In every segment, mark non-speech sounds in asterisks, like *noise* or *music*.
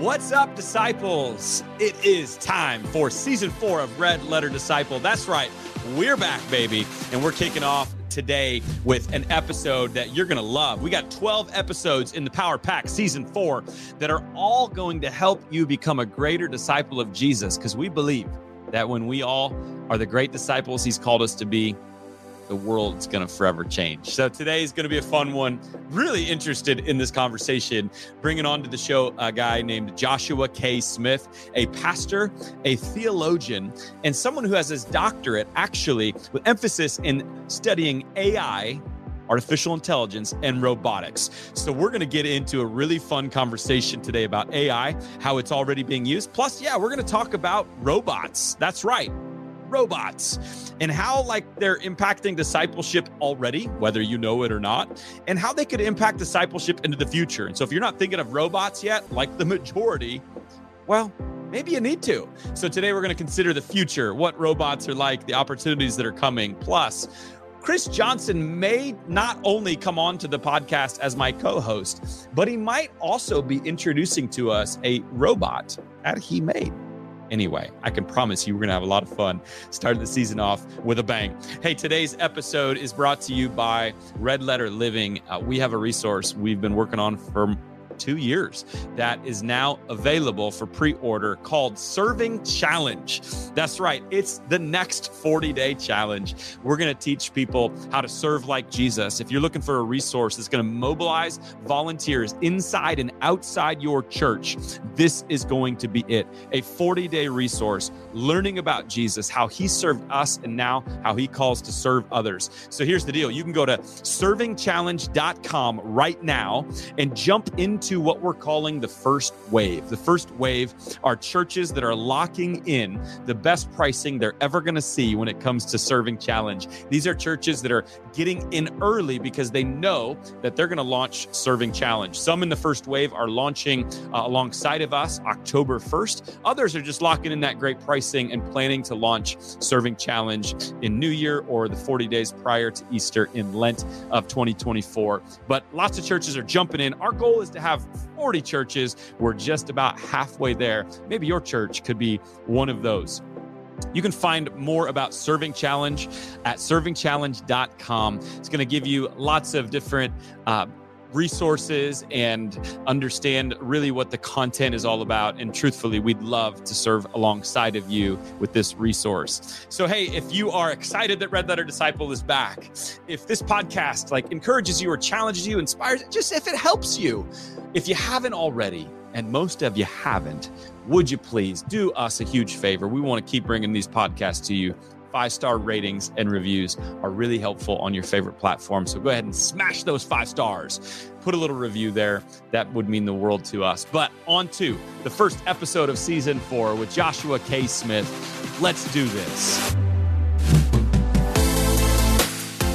What's up, disciples? It is time for season four of Red Letter Disciple. That's right, we're back, baby, and we're kicking off today with an episode that you're going to love. We got 12 episodes in the Power Pack season four that are all going to help you become a greater disciple of Jesus because we believe that when we all are the great disciples he's called us to be, the world's going to forever change. So today is going to be a fun one. Really interested in this conversation. Bringing on to the show a guy named Joshua K. Smith, a pastor, a theologian, and someone who has his doctorate actually with emphasis in studying AI artificial intelligence, and robotics. So, we're going to get into a really fun conversation today about AI, how it's already being used. Plus, yeah, we're going to talk about robots. That's right robots and how like they're impacting discipleship already whether you know it or not and how they could impact discipleship into the future. And so if you're not thinking of robots yet like the majority well maybe you need to. So today we're going to consider the future what robots are like the opportunities that are coming. Plus Chris Johnson may not only come on to the podcast as my co host, but he might also be introducing to us a robot that he made. Anyway, I can promise you we're going to have a lot of fun starting the season off with a bang. Hey, today's episode is brought to you by Red Letter Living. Uh, we have a resource we've been working on for two years that is now available for pre order called Serving Challenge. That's right, it's the next 40 day challenge. We're going to teach people how to serve like Jesus. If you're looking for a resource that's going to mobilize volunteers inside and outside your church, this is going to be it. A 40 day resource learning about Jesus, how he served us, and now how he calls to serve others. So here's the deal you can go to servingchallenge.com right now and jump into what we're calling the first wave. The first wave are churches that are locking in the best pricing they're ever going to see when it comes to serving challenge. These are churches that are getting in early because they know that they're going to launch serving challenge. Some in the first wave are launching uh, alongside of us October 1st. Others are just locking in that great pricing and planning to launch serving challenge in New Year or the 40 days prior to Easter in Lent of 2024. But lots of churches are jumping in. Our goal is to have have 40 churches. We're just about halfway there. Maybe your church could be one of those. You can find more about Serving Challenge at servingchallenge.com. It's going to give you lots of different uh, resources and understand really what the content is all about. And truthfully, we'd love to serve alongside of you with this resource. So, hey, if you are excited that Red Letter Disciple is back, if this podcast like encourages you or challenges you, inspires, just if it helps you, if you haven't already, and most of you haven't, would you please do us a huge favor? We want to keep bringing these podcasts to you five star ratings and reviews are really helpful on your favorite platform. So go ahead and smash those five stars. Put a little review there. That would mean the world to us. But on to the first episode of season four with Joshua K. Smith. Let's do this.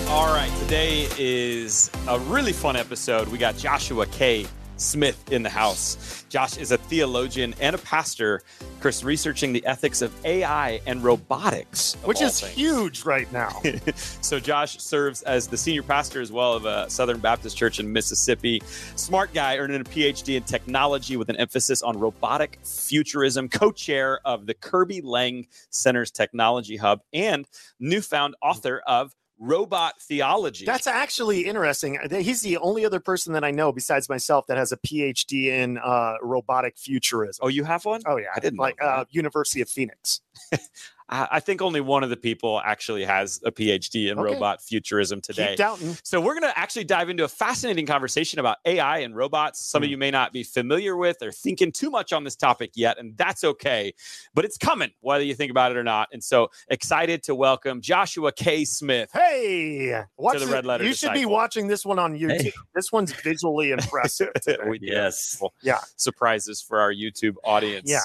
All right, today is a really fun episode. We got Joshua K. Smith in the house. Josh is a theologian and a pastor, Chris, researching the ethics of AI and robotics, which is things. huge right now. *laughs* so, Josh serves as the senior pastor as well of a Southern Baptist church in Mississippi. Smart guy, earning a PhD in technology with an emphasis on robotic futurism, co chair of the Kirby Laing Center's Technology Hub, and newfound author of robot theology. That's actually interesting. He's the only other person that I know besides myself that has a PhD in uh, robotic futurism. Oh, you have one? Oh yeah, I didn't like uh, University of Phoenix. *laughs* I think only one of the people actually has a PhD in okay. robot futurism today. So we're going to actually dive into a fascinating conversation about AI and robots. Some mm. of hmm. you may not be familiar with or thinking too much on this topic yet, and that's okay. But it's coming, whether you think about it or not. And so excited to welcome Joshua K. Smith. Hey, watch to the Red Letter. You Disciple. should be watching this one on YouTube. Hey. This one's visually impressive. *laughs* yes. Yeah. Surprises for our YouTube audience. Yeah.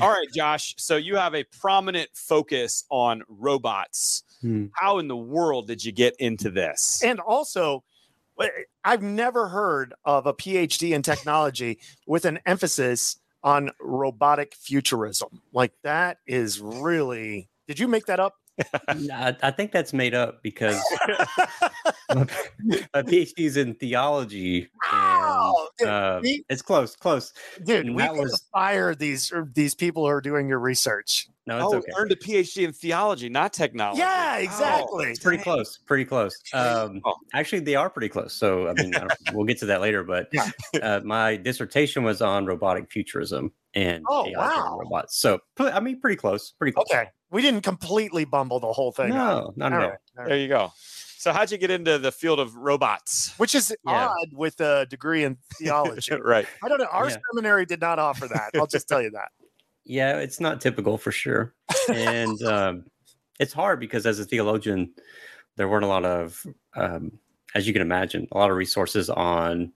All right, Josh. So you have a prominent focus on robots. Hmm. How in the world did you get into this? And also, I've never heard of a PhD in technology with an emphasis on robotic futurism. Like that is really. Did you make that up? I, I think that's made up because *laughs* *laughs* my PhD is in theology. Wow. Oh, dude, Uh, we- it's close, close. dude, and we that gotta was- fire these these people who are doing your research. No, it's oh, okay. earned a PhD in theology, not technology. Yeah, Oh, exactly. It's pretty close. Pretty close. Um, Oh. actually, they are pretty close. So, I mean, I don't- *laughs* we'll get to that later. But Yeah. uh, my dissertation was on robotic futurism and Oh, AI wow. robots. So, I mean, pretty close. Pretty close. Okay, we didn't completely bumble the whole thing. up. No, not at all. right, all right. There you go. So, how'd you get into the field of robots? Which is Yeah. odd with a degree in theology. *laughs* right. I don't know. Our Yeah. seminary did not offer that. I'll just tell you that. *laughs* Yeah, it's not typical for sure. And *laughs* um, it's hard because as a theologian, there weren't a lot of, um, as you can imagine, a lot of resources on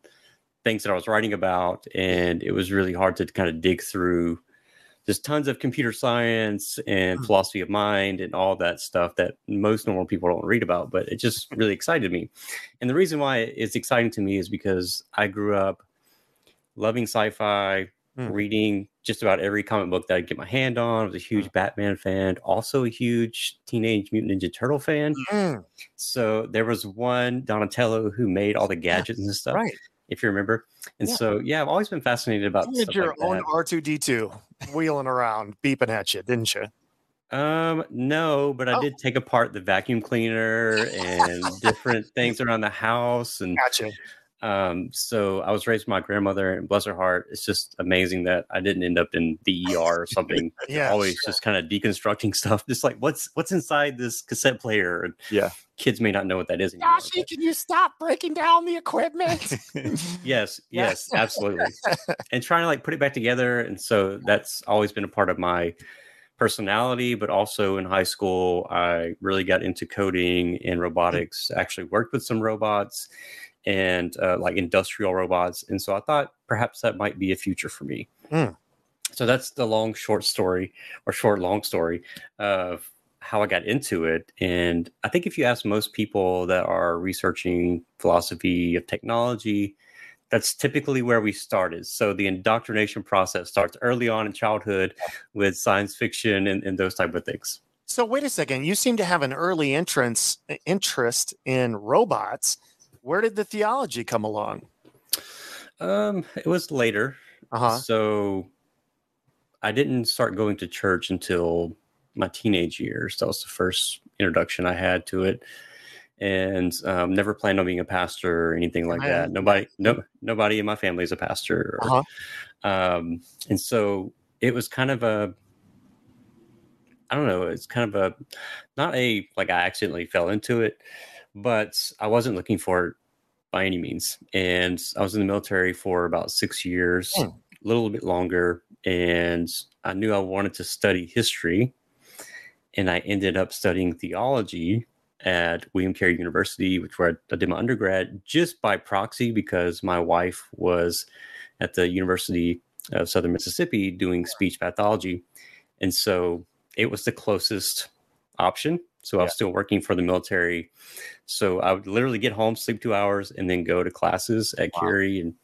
things that I was writing about. And it was really hard to kind of dig through just tons of computer science and Hmm. philosophy of mind and all that stuff that most normal people don't read about. But it just really excited me. And the reason why it's exciting to me is because I grew up loving sci-fi, Hmm. reading just about every comic book that I get my hand on. I was a huge Batman fan, also a huge Teenage Mutant Ninja Turtle fan. Mm, So there was one Donatello who made all the gadgets and stuff, right. If you remember. And Yeah. so yeah, I've always been fascinated about You had your like own. R two D two wheeling around, beeping at you, didn't you? Um, no, but I Oh. did take apart the vacuum cleaner and different things around the house and Gotcha. Um, so I was raised by my grandmother, and bless her heart, it's just amazing that I didn't end up in the ER or something. *laughs* Yeah. Always sure. just kind of deconstructing *laughs* stuff, just like what's what's inside this cassette player. And Yeah. kids may not know what that is anymore. Joshie, can you stop breaking down the equipment? *laughs* yes, Yes. yes, absolutely. and trying to like put it back together, and so that's always been a part of my personality. But also in high school, I really got into coding and robotics. Actually, worked with some robots and uh, like industrial robots. And so I thought perhaps that might be a future for me. Hmm. So that's the long, short story or short, long story of how I got into it. And I think if you ask most people that are researching philosophy of technology, that's typically where we started. So the indoctrination process starts early on in childhood with science fiction and, and those type of things. so wait a second. You seem to have an early entrance interest in robots. Where did the theology come along? Um, it was later. Uh-huh. So I didn't start going to church until my teenage years. That was the first introduction I had to it. And um, never planned on being a pastor or anything like that. Nobody, no, nobody in my family is a pastor. or- Uh-huh. um, and so it was kind of a, I don't know, it's kind of a, not a like I accidentally fell into it, but I wasn't looking for it by any means. And I was in the military for about six years, Hmm. a little bit longer, and I knew I wanted to study history, and I ended up studying theology at William Carey University, which where I did my undergrad, just by proxy because my wife was at the University of Southern Mississippi doing speech pathology, and so it was the closest option. So I was still working for the military. So I would literally get home, sleep two hours, and then go to classes at Wow. Carey. And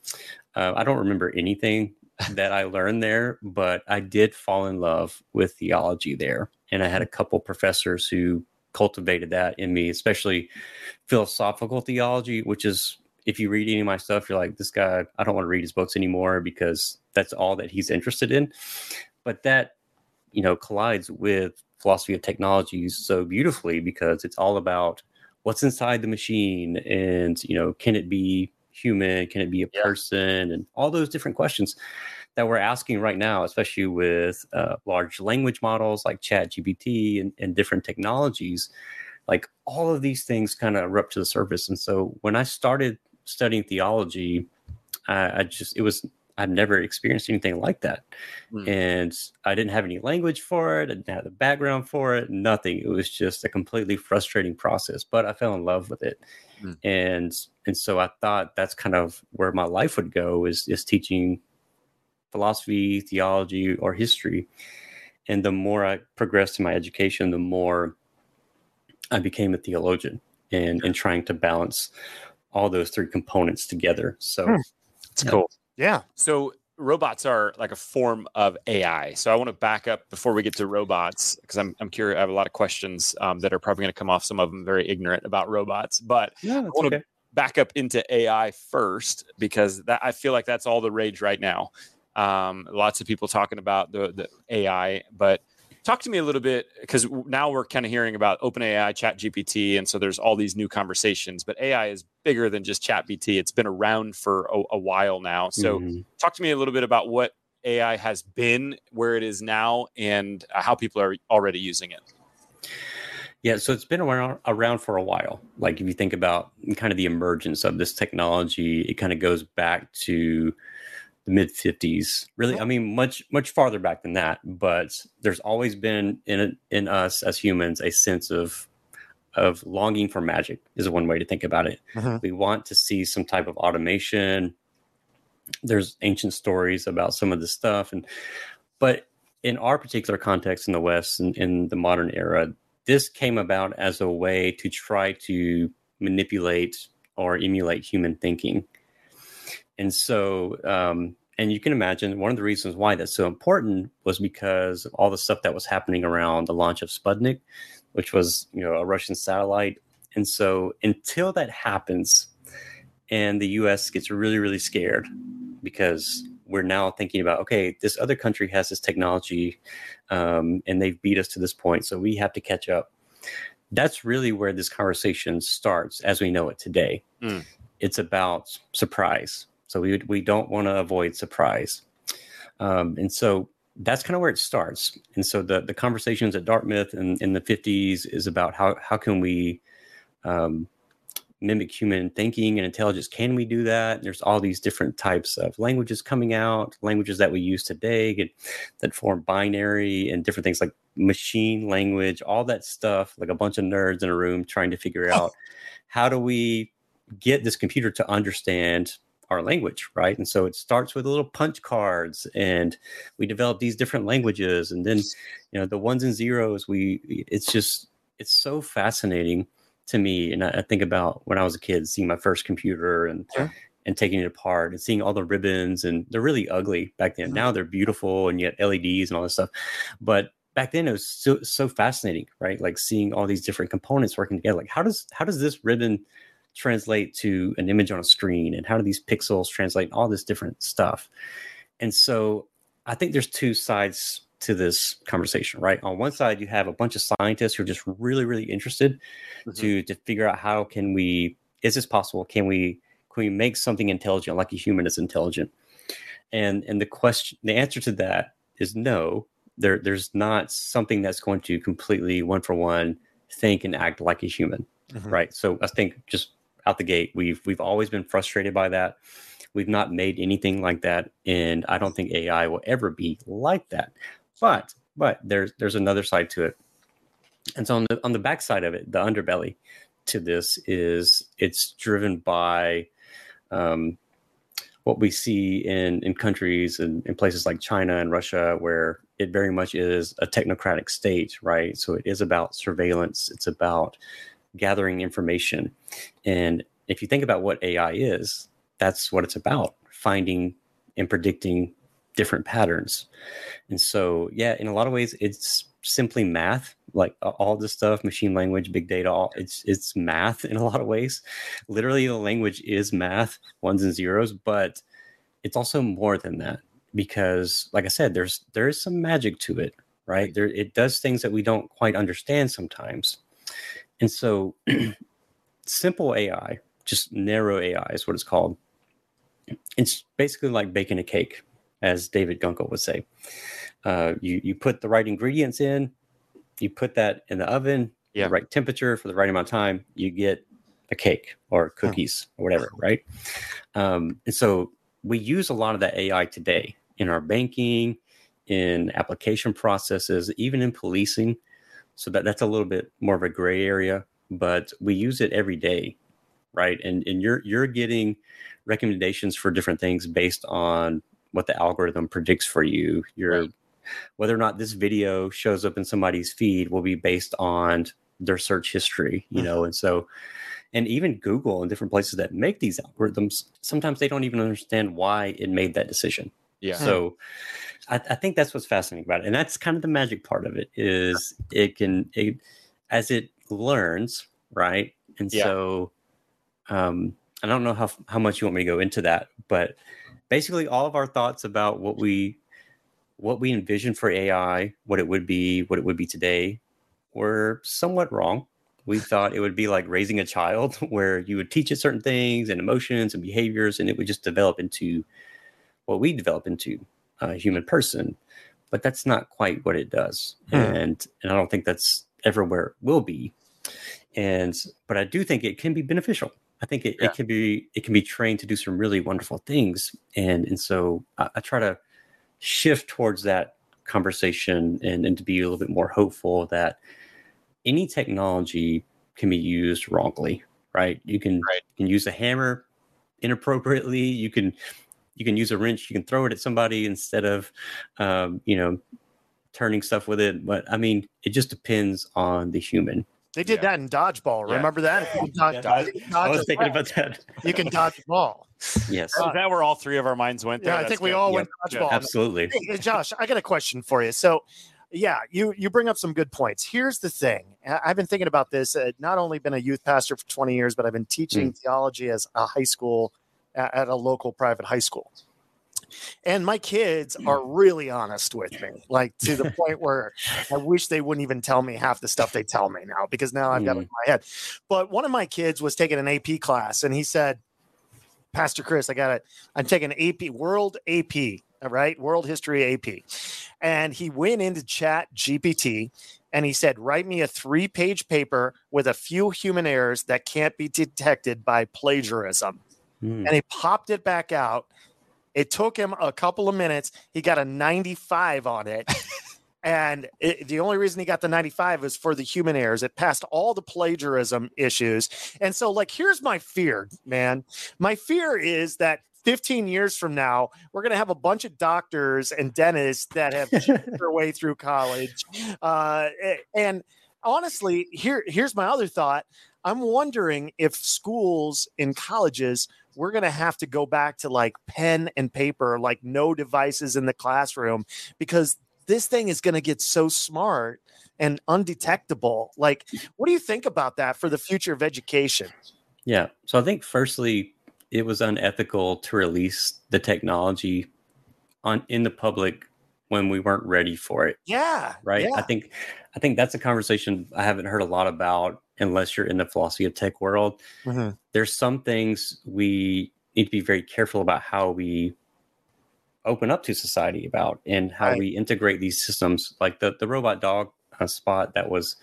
uh, I don't remember anything that I learned there, but I did fall in love with theology there. And I had a couple professors who cultivated that in me, especially philosophical theology, which is if you read any of my stuff, you're like, this guy, I don't want to read his books anymore because that's all that he's interested in. But that, you know, collides with philosophy of technology so beautifully because it's all about what's inside the machine and, you know, can it be human? Can it be a Yeah. person? And all those different questions that we're asking right now, especially with uh, large language models like ChatGPT and, and different technologies, like all of these things kind of erupt to the surface. And so when I started studying theology, I, I just, it was, I'd never experienced anything like that. Hmm. And I didn't have any language for it. I didn't have the background for it, nothing. It was just a completely frustrating process, but I fell in love with it. Hmm. And, and so I thought that's kind of where my life would go is, is teaching philosophy, theology, or history. And the more I progressed in my education, the more I became a theologian and, and trying to balance all those three components together. So Hmm. It's Yeah. cool. Yeah. So robots are like a form of AI. So I want to back up before we get to robots because I'm I'm curious. I have a lot of questions um, that are probably going to come off. Some of them very ignorant about robots, but yeah, I want to back up into AI first because that I feel like that's all the rage right now. Um, lots of people talking about the, the AI, but talk to me a little bit because now we're kind of hearing about OpenAI, Chat GPT, and so there's all these new conversations. But AI is bigger than just Chat GPT. It's been around for a, a while now. So mm-hmm. talk to me a little bit about what AI has been, where it is now, and uh, how people are already using it. Yeah, so it's been around around for a while. Like if you think about kind of the emergence of this technology, it kind of goes back to the mid 50s. Really, I mean much much farther back than that, but there's always been in in us as humans a sense of of longing for magic is one way to think about it. Mm-hmm. We want to see some type of automation. There's ancient stories about some of this stuff and but in our particular context in the West and in the modern era, this came about as a way to try to manipulate or emulate human thinking. And so, um, and you can imagine one of the reasons why that's so important was because of all the stuff that was happening around the launch of Sputnik, which was you know a Russian satellite. And so, until that happens, and the U.S. gets really really scared because we're now thinking about okay, this other country has this technology um, and they've beat us to this point, so we have to catch up. That's really where this conversation starts, as we know it today. Mm. It's about surprise. So we we don't want to avoid surprise, um, and so that's kind of where it starts. And so the the conversations at Dartmouth in, in the 50s is about how how can we um, mimic human thinking and intelligence. Can we do that? There's all these different types of languages coming out, languages that we use today get, that form binary and different things like machine language, all that stuff, like a bunch of nerds in a room trying to figure *laughs* out how do we get this computer to understand our language, right? And so it starts with little punch cards, and we develop these different languages, and then you know the ones and zeros. We it's just it's so fascinating to me. And I, I, think about when I was a kid, seeing my first computer and yeah. and taking it apart and seeing all the ribbons, and they're really ugly back then. Mm-hmm. Now they're beautiful, and yet LEDs and all this stuff. But back then it was so so fascinating, right? Like seeing all these different components working together. Like how does how does this ribbon translate to an image on a screen, and how do these pixels translate? All this different stuff. And so I think there's two sides to this conversation, right? On one side, you have a bunch of scientists who are just really, really interested mm-hmm. to to figure out how can we is this possible? Can we can we make something intelligent like a human is intelligent? And and the question, the answer to that is no. There there's not something that's going to completely one for one think and act like a human, mm-hmm. right? So I think just out the gate, we've we've always been frustrated by that. We've not made anything like that, and I don't think AI will ever be like that. But but there's there's another side to it. And so on the on the back side of it, the underbelly to this is it's driven by um, what we see in in countries and in places like China and Russia, where it very much is a technocratic state, right? So it is about surveillance. It's about gathering information, and if you think about what AI is, that's what it's about: finding and predicting different patterns. And so, yeah, in a lot of ways, it's simply math. Like all this stuff, machine language, big data, all, it's it's math in a lot of ways. Literally, the language is math, ones and zeros, but it's also more than that because, like I said, there's there is some magic to it, right? There it does things that we don't quite understand sometimes, and so *clears throat* simple AI, just narrow AI is what it's called. It's basically like baking a cake as David Gunkel would say. Uh, you you put the right ingredients in, you put that in the oven, yeah. the right temperature for the right amount of time, you get a cake or cookies or whatever, right? Um, and so we use a lot of that AI today in our banking, in application processes, even in policing. So that that's a little bit more of a gray area, but we use it every day, right? And and you're you're getting recommendations for different things based on what the algorithm predicts for you. Your right. whether or not this video shows up in somebody's feed will be based on their search history, you mm-hmm. know, and so and even Google and different places that make these algorithms, sometimes they don't even understand why it made that decision. Yeah. So I, I, think that's what's fascinating about it. And that's kind of the magic part of it is it can it, as it learns, right? And yeah. so um I don't know how how much you want me to go into that, but basically all of our thoughts about what we what we envision for AI, what it would be, what it would be today, were somewhat wrong. We thought it would be like raising a child, *laughs* where you would teach it certain things and emotions and behaviors, and it would just develop into what we develop into a human person. But that's not quite what it does, Hmm. and and I don't think that's ever where it will be. And but I do think it can be beneficial. I think it, Yeah. it can be it can be trained to do some really wonderful things, and and so I, I try to shift towards that conversation and, and to be a little bit more hopeful that any technology can be used wrongly right you can Right. you can use a hammer inappropriately you can you can use a wrench you can throw it at somebody instead of um, you know turning stuff with it but i mean it just depends on the human They did Yeah. that in dodgeball. Yeah. Remember that? You can dodge, dodge, i was a thinking ball, about that You can dodge a ball. yes Uh, Is that where all three of our minds went? There? Yeah, I That's think we good. all Yep. went dodgeball. absolutely Hey, hey, Josh, I got a question for you. So, yeah, you you bring up some good points. Here's the thing: I- I've been thinking about this. Uh, not only been a youth pastor for 20 years, but I've been teaching theology as a high school at, at a local private high school. And my kids hmm. are really honest with me, like to the *laughs* point where I wish they wouldn't even tell me half the stuff they tell me now because now I've got it hmm. in my head. But one of my kids was taking an AP class and he said, Pastor Chris, I got it. I'm taking AP, World AP, all right, World History AP. And he went into Chat GPT and he said, Write me a three page paper with a few human errors that can't be detected by plagiarism. Hmm. And he popped it back out. It took him a couple of minutes. He got a 95 on it. *laughs* And it, the only reason he got the 95 was for the human errors. It passed all the plagiarism issues. And so, like, here's my fear, man. My fear is that 15 years from now, we're going to have a bunch of doctors and dentists that have *laughs* their way through college. Uh, and honestly, here here's my other thought. I'm wondering if schools and colleges we're going to have to go back to like pen and paper, like no devices in the classroom, because this thing is going to get so smart and undetectable. Like, what do you think about that for the future of education? Yeah. So I think firstly, it was unethical to release the technology on in the public when we weren't ready for it. Yeah. Right. Yeah. I think I think that's a conversation I haven't heard a lot about unless you're in the philosophy of tech world. Mhm. There's some things we need to be very careful about how we open up to society about and how Right. we integrate these systems like the the robot dog uh, spot that was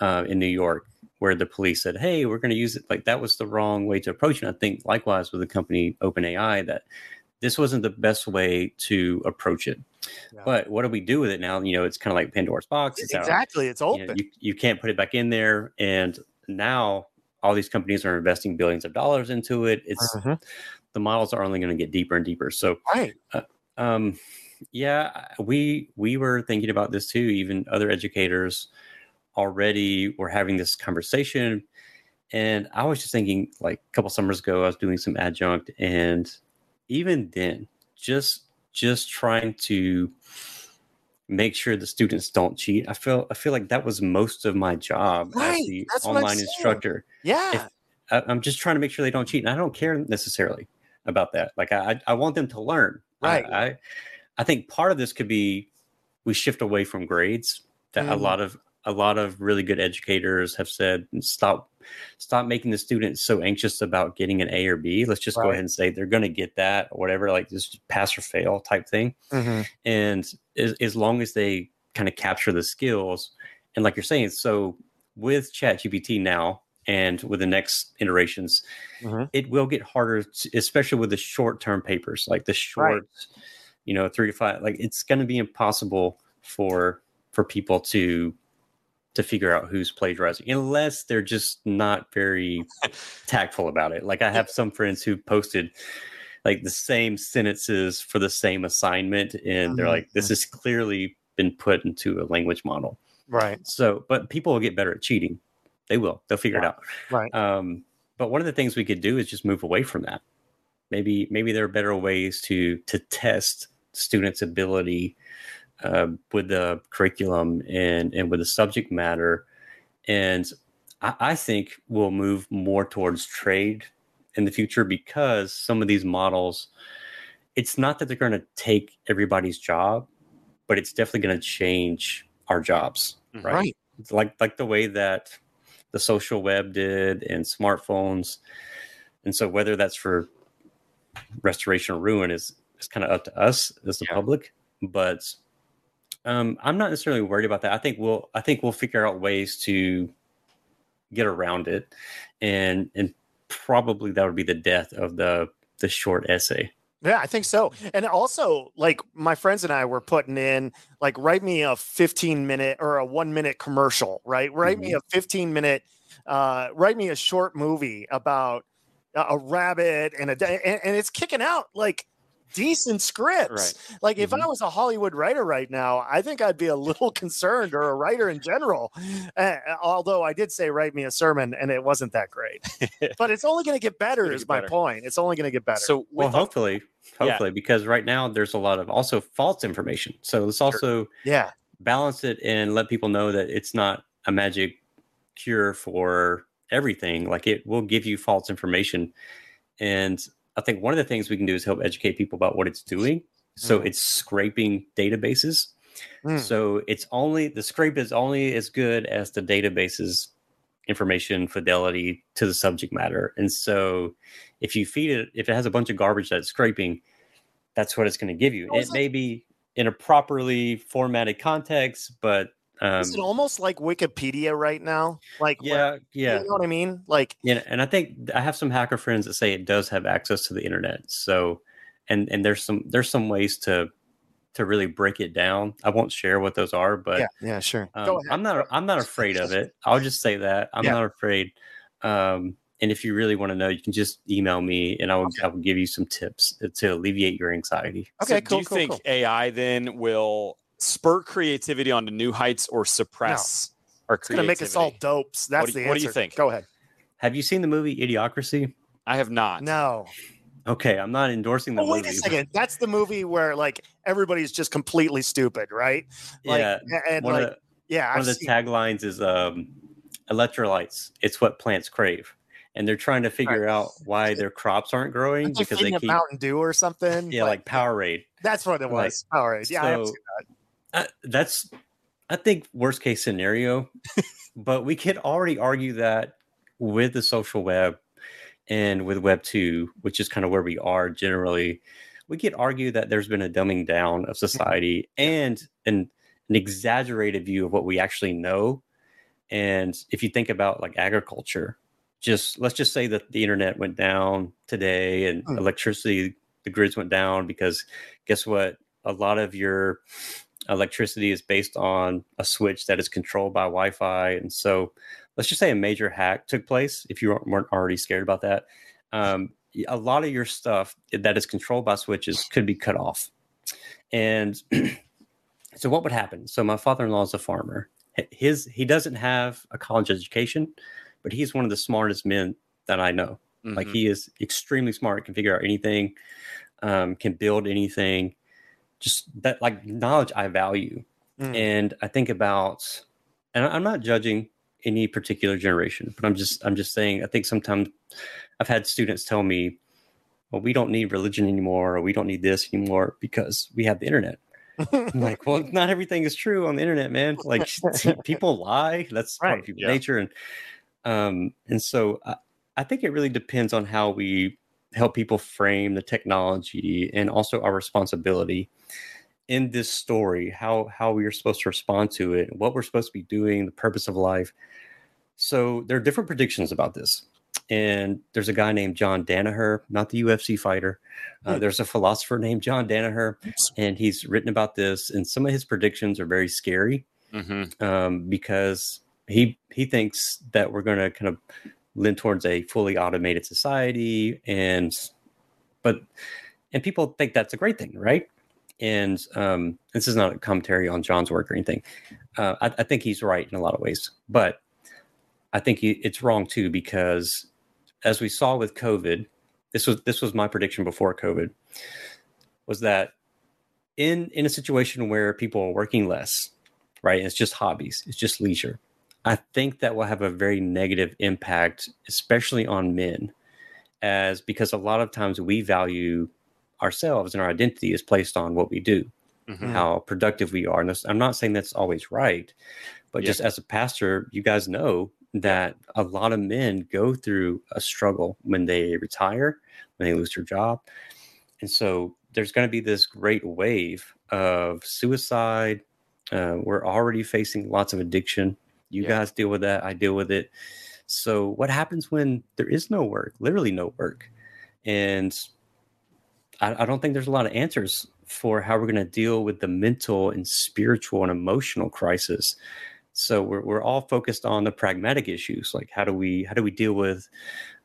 uh, in New York where the police said, "Hey, we're going to use it." Like that was the wrong way to approach it. And I think likewise with the company OpenAI that this wasn't the best way to approach it. Yeah. But what do we do with it now? You know, it's kind of like Pandora's box. It's out. exactly. It's You, open. know, you, you can't put it back in there, and now all these companies are investing billions of dollars into it. It's Mhm. the models are only going to get deeper and deeper. So Right. um yeah we we were thinking about this too even other educators already were having this conversation and i was just thinking like a couple summers ago i was doing some adjunct and even then just just trying to make sure the students don't cheat i feel i feel like that was most of my job Right, as the that's online instructor Yeah. I, I'm just trying to make sure they don't cheat, and I don't care necessarily about that. Like I, I I want them to learn. Right. I, I, think part of this could be we shift away from grades. That a Mm. lot of a lot of really good educators have said stop stop making the students so anxious about getting an A or B. Let's just go ahead and say they're going to get that or whatever, like just pass or fail type thing Mhm. and as, as long as they kind of capture the skills and like you're saying so with chat gpt now and with the next iterations Mhm. it will get harder to, especially with the short term papers like the short you know three to five like it's going to be impossible for for people to to figure out who's plagiarizing unless they're just not very *laughs* tactful about it like i have some friends who posted like the same sentences for the same assignment and they're Mhm. like this has clearly been put into a language model Right. so but people will get better at cheating they will they'll figure Yeah. it out Right. um, but one of the things we could do is just move away from that maybe maybe there are better ways to to test students ability uh, with the curriculum and and with the subject matter and I, I think we'll move more towards trade in the future because some of these models, it's not that they're going to take everybody's job, but it's definitely going to change our jobs, Mhm. right? Right. Like like the way that the social web did and smartphones, and so whether that's for restoration or ruin is is kind of up to us as the Yeah. public, but um, I'm not necessarily worried about that. I think we'll I think we'll figure out ways to get around it, and and probably that would be the death of the the short essay. Yeah, I think so. And also, like my friends and I were putting in, like, write me a 15 minute or a one minute commercial, right? Write me a 15 minute, uh, write me a short movie about a, rabbit and a, and, and it's kicking out like decent scripts. Like, if I was a Hollywood writer right now, I think I'd be a little *laughs* concerned or a writer in general. Uh, although I did say, write me a sermon and it wasn't that great, *laughs* but it's only going to get better, gonna is get my better. point. It's only going to get better. So Well, with all- hopefully, Yeah. hopefully, because right now there's a lot of also false information. So let's also yeah. balance it and let people know that it's not a magic cure for everything. Like it will give you false information. And I think one of the things we can do is help educate people about what it's doing. So Mm. it's scraping databases. Mm. So it's only the scrape is only as good as the database's information fidelity to the subject matter. And so if you feed it, if it has a bunch of garbage that's scraping, that's what it's going to give you. Is it- may be in a properly formatted context, but um, Is it almost like Wikipedia right now? Like, where- yeah, yeah, you know what I mean? Like, yeah. And I think I have some hacker friends that say it does have access to the internet. So, and and there's some there's some ways to to really break it down. I won't share what those are, but yeah, yeah, sure. Um, Go ahead. I'm not. I'm not afraid of *laughs* it. I'll just say that I'm Yeah. not afraid. Um, and if you really want to know, you can just email me, and I will. I will give you some tips to alleviate your anxiety. Okay, so cool, do you cool, think cool. AI then will spur creativity onto new heights or suppress our creativity. It's going to make us all dopes. That's do the answer. what do you think? Go ahead. Have you seen the movie Idiocracy? I have not. No. Okay, I'm not endorsing the Oh, wait movie. a but- second. That's the movie where like everybody's just completely stupid, right? Like, yeah, And one like, of the, yeah, one I've of the seen- taglines is um, "Electrolytes. It's what plants crave," and they're trying to figure out why their crops aren't growing aren't they because they feeding it keep Mountain Dew or something. yeah, like Powerade. that's what it like, was. Powerade. Yeah, I have so- seen Uh, that's I think worst case scenario, *laughs* but we could already argue that with the social web and with Web two, which is kind of where we are generally, we could argue that there's been a dumbing down of society *laughs* and an an exaggerated view of what we actually know. And if you think about like agriculture, just let's just say that the internet went down today and Hmm. electricity, the grids went down because guess what? A lot of your electricity is based on a switch that is controlled by Wi-Fi, and so let's just say a major hack took place. If you weren't already scared about that, um, a lot of your stuff that is controlled by switches could be cut off. And *clears throat* so, what would happen? So, my father-in-law is a farmer. His he doesn't have a college education, but he's one of the smartest men that I know. Like Mhm. he is extremely smart, can figure out anything, um, can build anything. Just that like knowledge I value. Mm. And I think about and I'm not judging any particular generation, but I'm just I'm just saying I think sometimes I've had students tell me, well, we don't need religion anymore, or we don't need this anymore because we have the internet. *laughs* I'm like, well, not everything is true on the internet, man. Like *laughs* *laughs* people lie. That's part Right, of human yeah. nature. And um, and so I, I think it really depends on how we help people frame the technology and also our responsibility in this story, how how we are supposed to respond to it, what we're supposed to be doing, the purpose of life. So there are different predictions about this. And there's a guy named John Danaher, not the UFC fighter. Uh, Hmm. there's a philosopher named John Danaher, and he's written about this. And some of his predictions are very scary Mhm. um, because he he thinks that we're going to kind of lean towards a fully automated society, and but and people think that's a great thing, right? And um, this is not a commentary on John's work or anything. Uh, I, I think he's right in a lot of ways, but I think he, it's wrong too because as we saw with COVID, this was this was my prediction before COVID, was that in in a situation where people are working less, right? It's just hobbies, it's just leisure. I think that will have a very negative impact, especially on men. as because a lot of times we value ourselves and our identity is placed on what we do, Mhm. how productive we are. And this, I'm not saying that's always right, but Yeah. just as a pastor, you guys know that a lot of men go through a struggle when they retire, when they lose their job. And so there's going to be this great wave of suicide. Uh, we're already facing lots of addiction. You Yeah. guys deal with that. I deal with it. So, what happens when there is no work, literally no work? And I, I don't think there's a lot of answers for how we're going to deal with the mental and spiritual and emotional crisis. So we're, we're all focused on the pragmatic issues, like how do we how do we deal with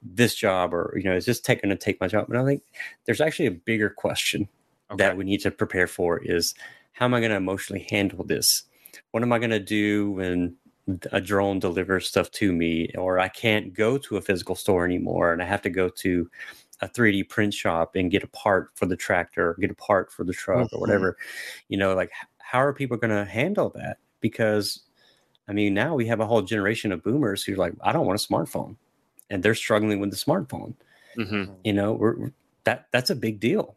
this job, or you know, is this tech going to take my job? But I think there's actually a bigger question Okay. that we need to prepare for is how am I going to emotionally handle this? What am I going to do when a drone delivers stuff to me, or I can't go to a physical store anymore and I have to go to a 3D print shop and get a part for the tractor, or get a part for the truck, Mhm. or whatever? You know, like how are people going to handle that? Because I mean, now we have a whole generation of boomers who're like, I don't want a smartphone, and they're struggling with the smartphone Mhm. you know we're- that that's a big deal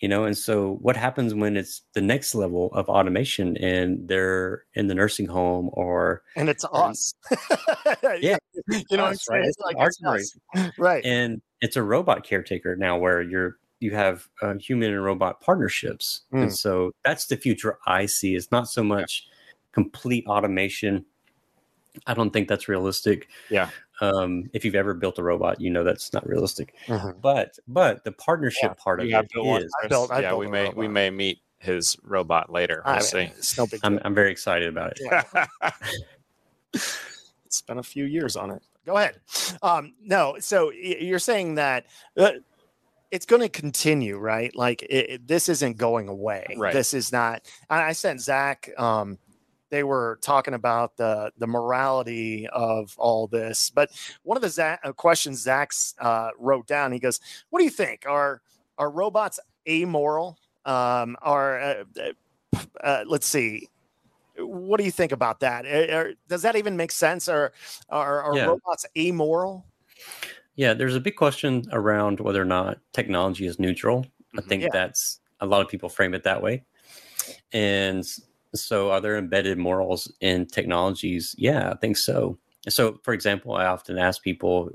you know and so what happens when it's the next level of automation and they're in the nursing home or and it's us. *laughs* Yeah, you know what I'm us, right? It's Like, it's us. right? and it's a robot caretaker now where you're you have uh, human and robot partnerships Mm. and so that's the future i see it's not so much complete automation i don't think that's realistic Yeah. um, if you've ever built a robot you know that's not realistic Mhm. but but the partnership part of You have it built I built- I yeah, built we a may we may meet his robot later. We'll I see. mean, it's no big I'm, deal. I'm very excited about it it's *laughs* been a few years on it. Go ahead. Um, no, so you're saying that uh, it's going to continue, right? Like it, it- this isn't going away. Right. This is not. I, I sent Zach. Um, they were talking about the the morality of all this, but one of the Zach, uh, questions Zach uh, wrote down, he goes, "What do you think? Are are robots amoral? Um, are uh, uh, uh, let's see." What do you think about that? Does that even make sense? Or are, are Yeah. robots amoral? Yeah, there's a big question around whether or not technology is neutral. I Mhm. think Yeah. that's a lot of people frame it that way. And so, are there embedded morals in technologies? Yeah, I think so. So, for example, I often ask people,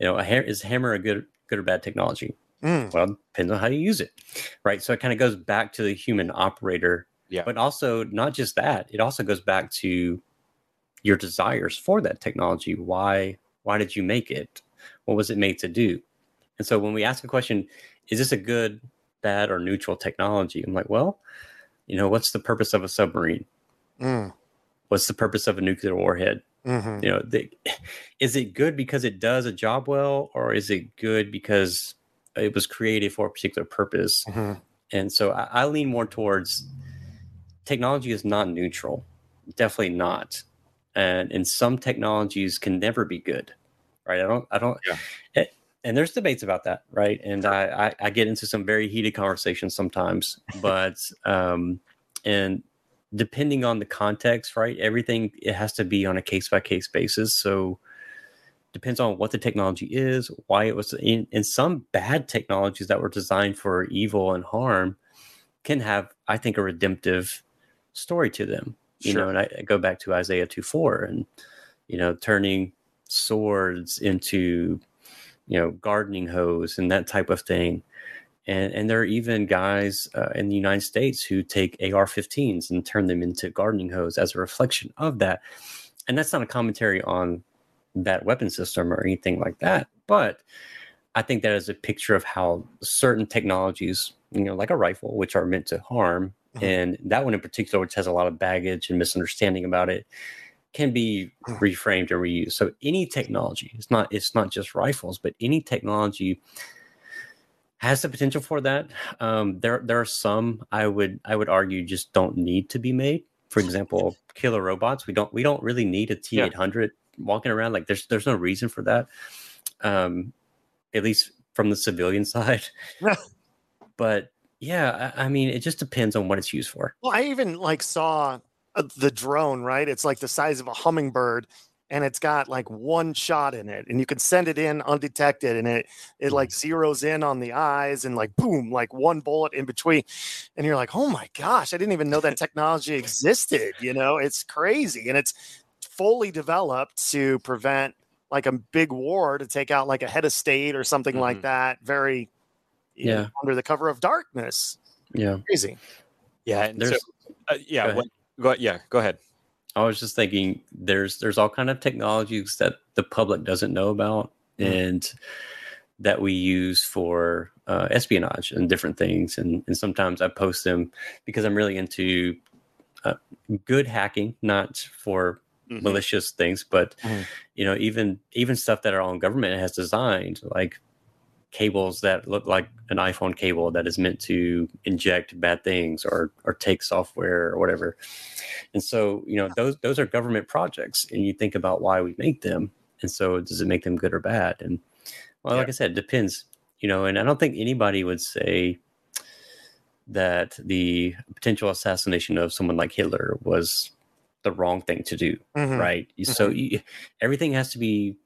you know, is hammer a good, good or bad technology? Mm, Well, depends on how you use it, right? So it kind of goes back to the human operator, Yeah. But also, not just that; it also goes back to your desires for that technology. Why? Why did you make it? What was it made to do? And so, when we ask a question, is this a good, bad, or neutral technology? I'm like, well, you know, what's the purpose of a submarine? mm, What's the purpose of a nuclear warhead? mhm. you know the, *laughs* is it good because it does a job well or is it good because it was created for a particular purpose Mhm. and so I, I lean more towards technology is not neutral definitely not and and some technologies can never be good right i don't i don't Yeah. eh, and there's debates about that right? And I, I i get into some very heated conversations sometimes but um and depending on the context right everything it has to be on a case by case basis. So depends on what the technology is why it was in, some bad technologies that were designed for evil and harm can have i think a redemptive story to them. You know and I, I go back to isaiah 2 4 and you know turning swords into you know gardening hoes and that type of thing and and there are even guys uh, in the united states who take ar-15s and turn them into gardening hose as a reflection of that and that's not a commentary on that weapon system or anything like that but i think that is a picture of how certain technologies you know like a rifle which are meant to harm Mhm. and that one in particular which has a lot of baggage and misunderstanding about it can be reframed and reused. So any technology it's not it's not just rifles but any technology has the potential for that. Um, there there are some i would i would argue just don't need to be made. For example killer robots we don't we don't really need a t800 walking around. Like there's there's no reason for that um at least from the civilian *laughs* side. *laughs* But yeah I, I mean it just depends on what it's used for. Well, I even like saw the drone, right? It's like the size of a hummingbird, and it's got like one shot in it and you can send it in undetected and it it like zeroes in on the eyes and like boom like one bullet in between and you're like oh my gosh i didn't even know that technology existed you know it's crazy and it's fully developed to prevent like a big war to take out like a head of state or something like Mhm. that very you know, Yeah. under the cover of darkness Yeah. crazy Yeah, and so, There's uh, yeah, Go what, go yeah, go ahead. I was just thinking there's there's all kind of technologies that the public doesn't know about Mm. and that we use for uh, espionage and different things and and sometimes I post them because I'm really into uh, good hacking not for Mhm. malicious things but Mhm. you know even even stuff that our own government has designed like cables that look like an iphone cable that is meant to inject bad things or or take software or whatever. And so you know those those are government projects and you think about why we make them and so does it make them good or bad? And well like i said it depends you know and i don't think anybody would say that the potential assassination of someone like hitler was the wrong thing to do Mhm. right? So you, everything has to be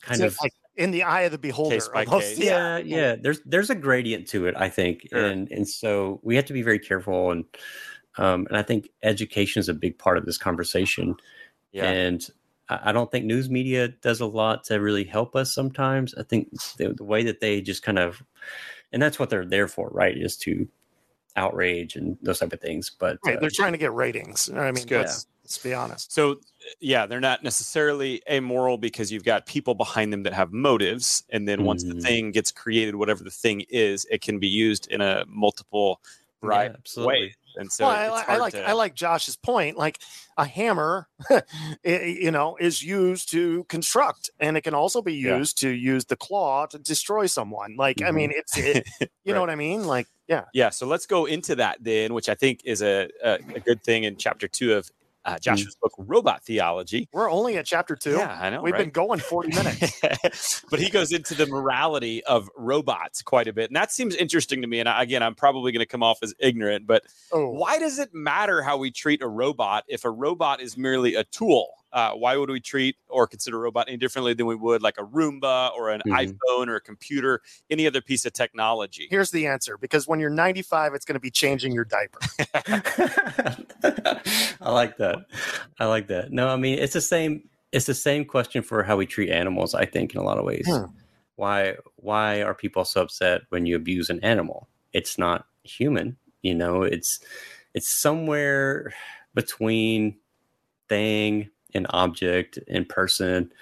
kind of like in the eye of the beholder Case by almost. case. yeah yeah there's there's a gradient to it i think Sure. and and so we have to be very careful and um and i think education is a big part of this conversation Yeah, and I I don't think news media does a lot to really help us sometimes. I think the, the way that they just kind of, and that's what they're there for, right? Is to outrage and those type of things. But Right, uh, they're trying to get ratings. I mean, good. Let's, let's be honest. So, yeah, they're not necessarily amoral because you've got people behind them that have motives. And then once the Mhm. thing gets created, whatever the thing is, it can be used in a multiple yeah, variety of absolutely. ways. And so, well, I, I like to- I like Josh's point. Like a hammer, *laughs* i- you know, is used to construct, and it can also be Yeah. used to use the claw to destroy someone. Like, I Mhm. mean, it's it, *laughs* you know what I mean? Like, yeah, Yeah, so let's go into that then, which I think is a, a, a good thing in chapter two of uh, Joshua's book, Robot Theology. we're only at chapter two. Yeah, I know. We've right? been going forty minutes. *laughs* but he goes into the morality of robots quite a bit. And that seems interesting to me. And again, I'm probably going to come off as ignorant, but Oh, why does it matter how we treat a robot if a robot is merely a tool? Uh, why would we treat or consider a robot any differently than we would like a Roomba or an Mhm. iPhone or a computer, any other piece of technology? here's the answer. Because when you're 95, it's going to be changing your diaper. *laughs* *laughs* I like that. I like that. No, I mean it's the same. It's the same question for how we treat animals. I think in a lot of ways. Hmm. Why Why are people so upset when you abuse an animal? It's not human. You know, it's it's somewhere between thing and object in person,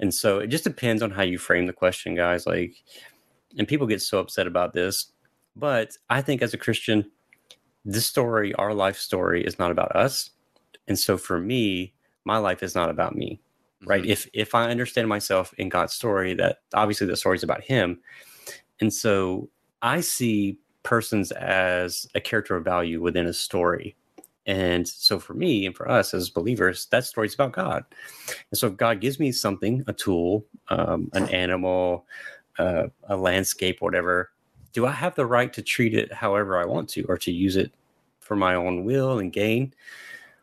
and so it just depends on how you frame the question, guys. Like, and people get so upset about this, but I think as a Christian, this story, our life story, is not about us. And so for me, my life is not about me. Right. Mhm. If if I understand myself in God's story, that obviously the story is about him. And so I see persons as a character of value within a story. And so for me and for us as believers, that story is about God. And so if God gives me something, a tool, um, an *laughs* animal, uh, a landscape, whatever, do I have the right to treat it however I want to or to use it for my own will and gain?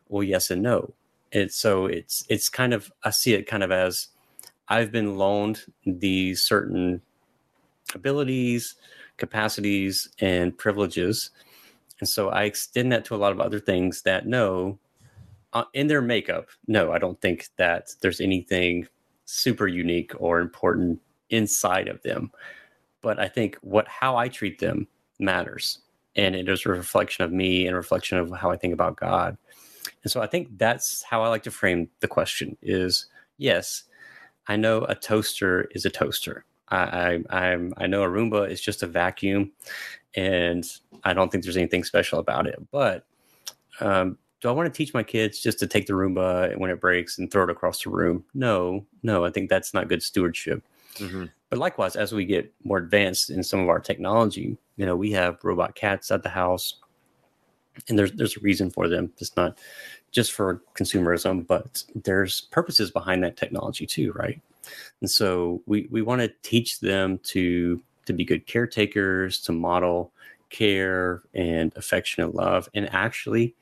Well, yes and no. And so it's it's kind of I see it kind of as I've been loaned these certain abilities, capacities, and privileges. And so I extend that to a lot of other things that no, uh, in their makeup, no, I don't think that there's anything super unique or important inside of them. But I think what how I treat them matters. And it is a reflection of me and a reflection of how I think about God. And so I think that's how I like to frame the question is yes, I know a toaster is a toaster. I, I I'm I know a Roomba is just a vacuum, and I don't think there's anything special about it. But um, do I want to teach my kids just to take the Roomba when it breaks and throw it across the room? No, no. I think that's not good stewardship. Mhm. But likewise, as we get more advanced in some of our technology, you know, we have robot cats at the house, and there's there's a reason for them. It's not just for consumerism, but there's purposes behind that technology too, right? And so we we want to teach them to to be good caretakers, to model care and affection and love, and actually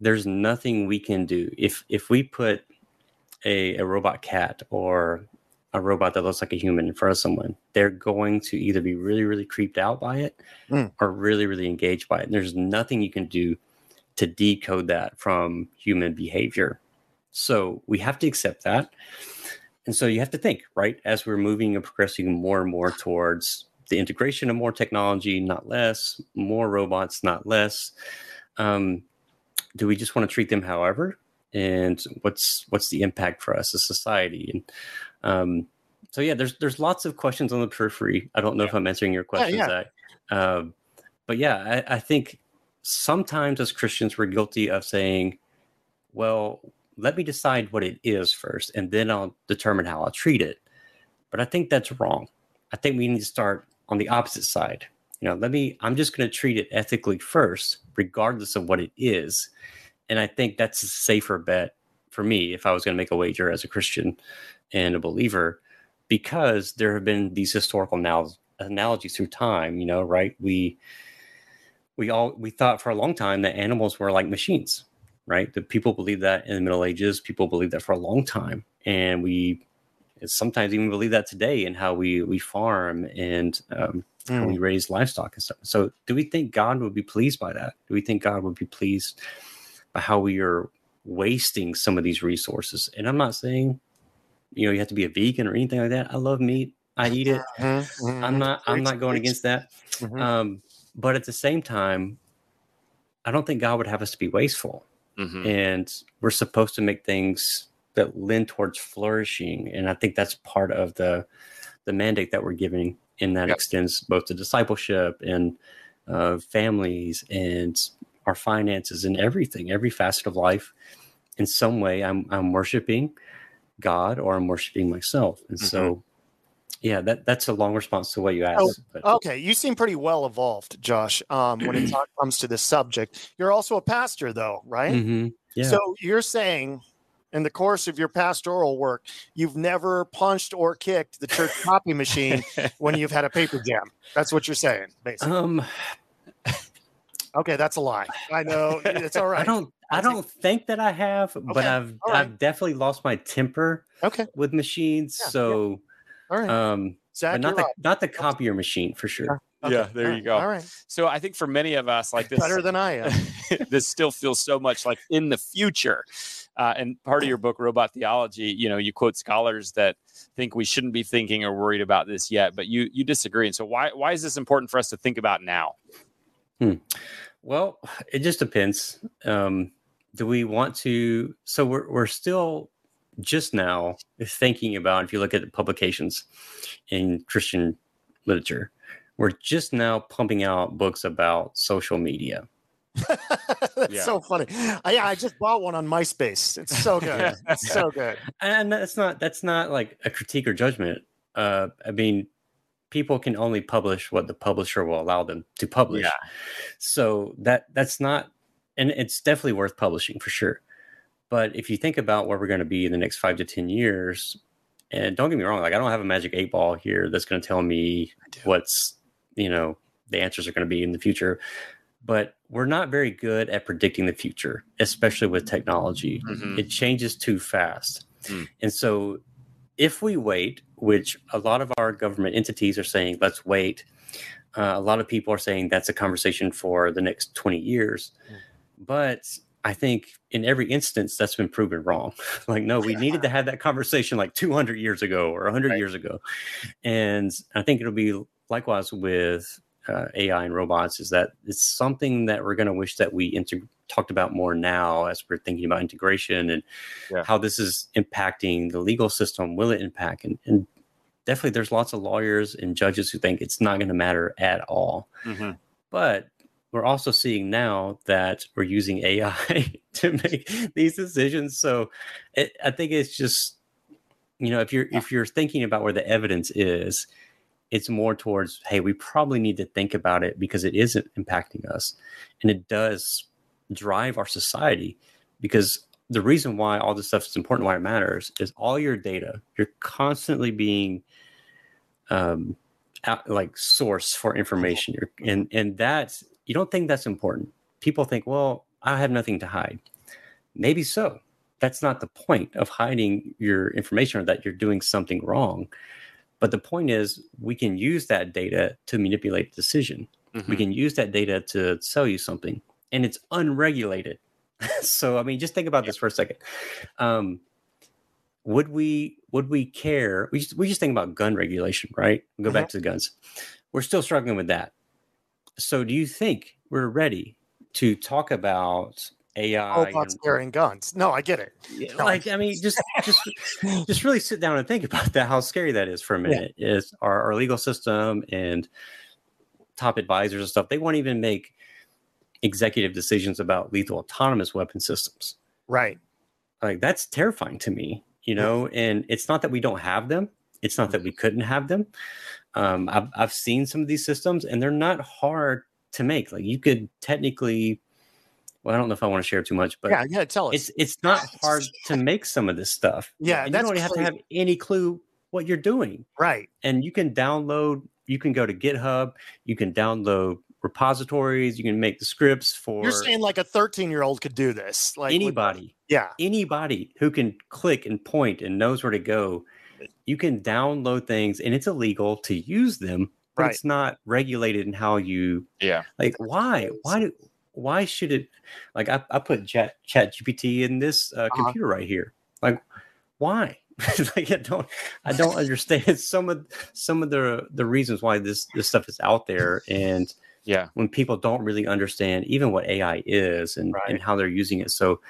there's nothing we can do if if we put a, a robot cat or a robot that looks like a human in front of someone, they're going to either be really, really creeped out by it Mm. or really, really engaged by it. And there's nothing you can do to decode that from human behavior. So we have to accept that. And so you have to think, right? As we're moving and progressing more and more towards the integration of more technology, not less, more robots, not less. Um, do we just want to treat them however? And what's what's the impact for us as society? And um, so yeah, there's there's lots of questions on the periphery. I don't know if I'm answering your questions, yeah. Zach. Um, but yeah, I, I think sometimes as Christians we're guilty of saying, "Well, let me decide what it is first, and then I'll determine how I'll treat it." But I think that's wrong. I think we need to start on the opposite side. You know, let me. I'm just going to treat it ethically first, regardless of what it is. And I think that's a safer bet for me if I was going to make a wager as a Christian and a believer, because there have been these historical anal- analogies through time. You know, right? We we all we thought for a long time that animals were like machines, right? The people believe that in the Middle Ages. People believed that for a long time, and we sometimes even believe that today in how we we farm and um, how we raise livestock and stuff. So, do we think God would be pleased by that? Do we think God would be pleased by how we are wasting some of these resources? And I'm not saying, you know, you have to be a vegan or anything like that. I love meat. I eat it. Mhm, mhm. I'm not. I'm not going against that. Mhm. Um, but at the same time, I don't think God would have us to be wasteful Mhm. and we're supposed to make things that lend towards flourishing and i think that's part of the the mandate that we're giving and that Yep. extends both to discipleship and uh, families and our finances and everything every facet of life in some way i'm i'm worshiping god or i'm worshiping myself and so yeah that that's a long response to what you asked but Okay, you seem pretty well evolved, Josh. Um, when it *clears throat* comes to this subject, you're also a pastor, though, right? Mhm. yeah So you're saying, in the course of your pastoral work, you've never punched or kicked the church copy machine when you've had a paper jam. That's what you're saying, basically. um Okay, that's a lie. I know *laughs* it's all right. I don't. I don't think that I have, but I've right. I've definitely lost my temper Okay, with machines. Yeah, yeah. So, all right. um, Zach, but not the up. not the copier machine for sure. Okay, Yeah, there all you right, go. All right, So I think for many of us, like this, better than I am. *laughs* this still feels so much like in the future. Uh, and part of your book, Robot Theology, you know, you quote scholars that think we shouldn't be thinking or worried about this yet, but you you disagree. And so why why is this important for us to think about now? Well, it just depends. Um, do we want to? So we're we're still just now thinking about if you look at the publications in Christian literature, we're just now pumping out books about social media. *laughs* That's Yeah. so funny. I, yeah, I just bought one on MySpace. It's so *laughs* good. It's so good. and that's not that's not like a critique or judgment uh i mean people can only publish what the publisher will allow them to publish Yeah. so that that's not and it's definitely worth publishing for sure but if you think about where we're going to be in the next five to ten years and don't get me wrong like i don't have a magic eight ball here that's going to tell me what's you know the answers are going to be in the future but we're not very good at predicting the future especially with technology Mhm. it changes too fast. Mm. And so if we wait, which a lot of our government entities are saying, let's wait. Uh, a lot of people are saying that's a conversation for the next 20 years. But I think in every instance that's been proven wrong. *laughs* like, no, we needed to have that conversation like 200 years ago or 100 Right. years ago. And I think it'll be likewise with uh, AI and robots is that it's something that we're going to wish that we integ- talked about more now as we're thinking about integration and Yeah. how this is impacting the legal system. Will it impact? And, and definitely, there's lots of lawyers and judges who think it's not going to matter at all. Mhm. But we're also seeing now that we're using AI *laughs* to make these decisions. So it, I think it's just, you know, if you're if you're thinking about where the evidence is, it's more towards, hey, we probably need to think about it because it isn't impacting us, and it does drive our society. Because the reason why all this stuff is important, why it matters, is all your data. You're constantly being um, out, like source for information. You're, and and that's you don't think that's important. People think, well, I have nothing to hide. maybe so. That's not the point of hiding your information or that you're doing something wrong. But the point is, we can use that data to manipulate the decision. Mhm. We can use that data to sell you something, and it's unregulated. *laughs* so, I mean, just think about this for a second. Um, would we would we care? We just, we just think about gun regulation, right? Go back to the guns. We're still struggling with that. So, do you think we're ready to talk about AI? Robots and- carrying guns. No, I get it. yeah, No. like I mean, just just *laughs* just really sit down and think about that. How scary that is for a Yeah. minute. Is our, our legal system and top advisors and stuff? They won't even make executive decisions about lethal autonomous weapon systems. Right. Like that's terrifying to me, you know. And it's not that we don't have them. It's not that we couldn't have them. Um, I've I've seen some of these systems, and they're not hard to make. Like you could technically. Well, I don't know if I want to share too much, but yeah, yeah. Tell us. it's it's not hard to make some of this stuff. Yeah, and you don't have to have any clue what you're doing. right. And you can download. You can go to GitHub. You can download repositories. You can make the scripts for You're saying like a 13 year old could do this. Like with- anybody. yeah. Anybody who can click and point and knows where to go. You can download things, and it's illegal to use them, but Right. it's not regulated in how you Yeah. like why why do why should it like i, I put chat chat gpt in this uh, Uh-huh. computer right here like why *laughs* like i don't i don't understand *laughs* some of some of the the reasons why this this stuff is out there and Yeah. when people don't really understand even what ai is and Right. and how they're using it so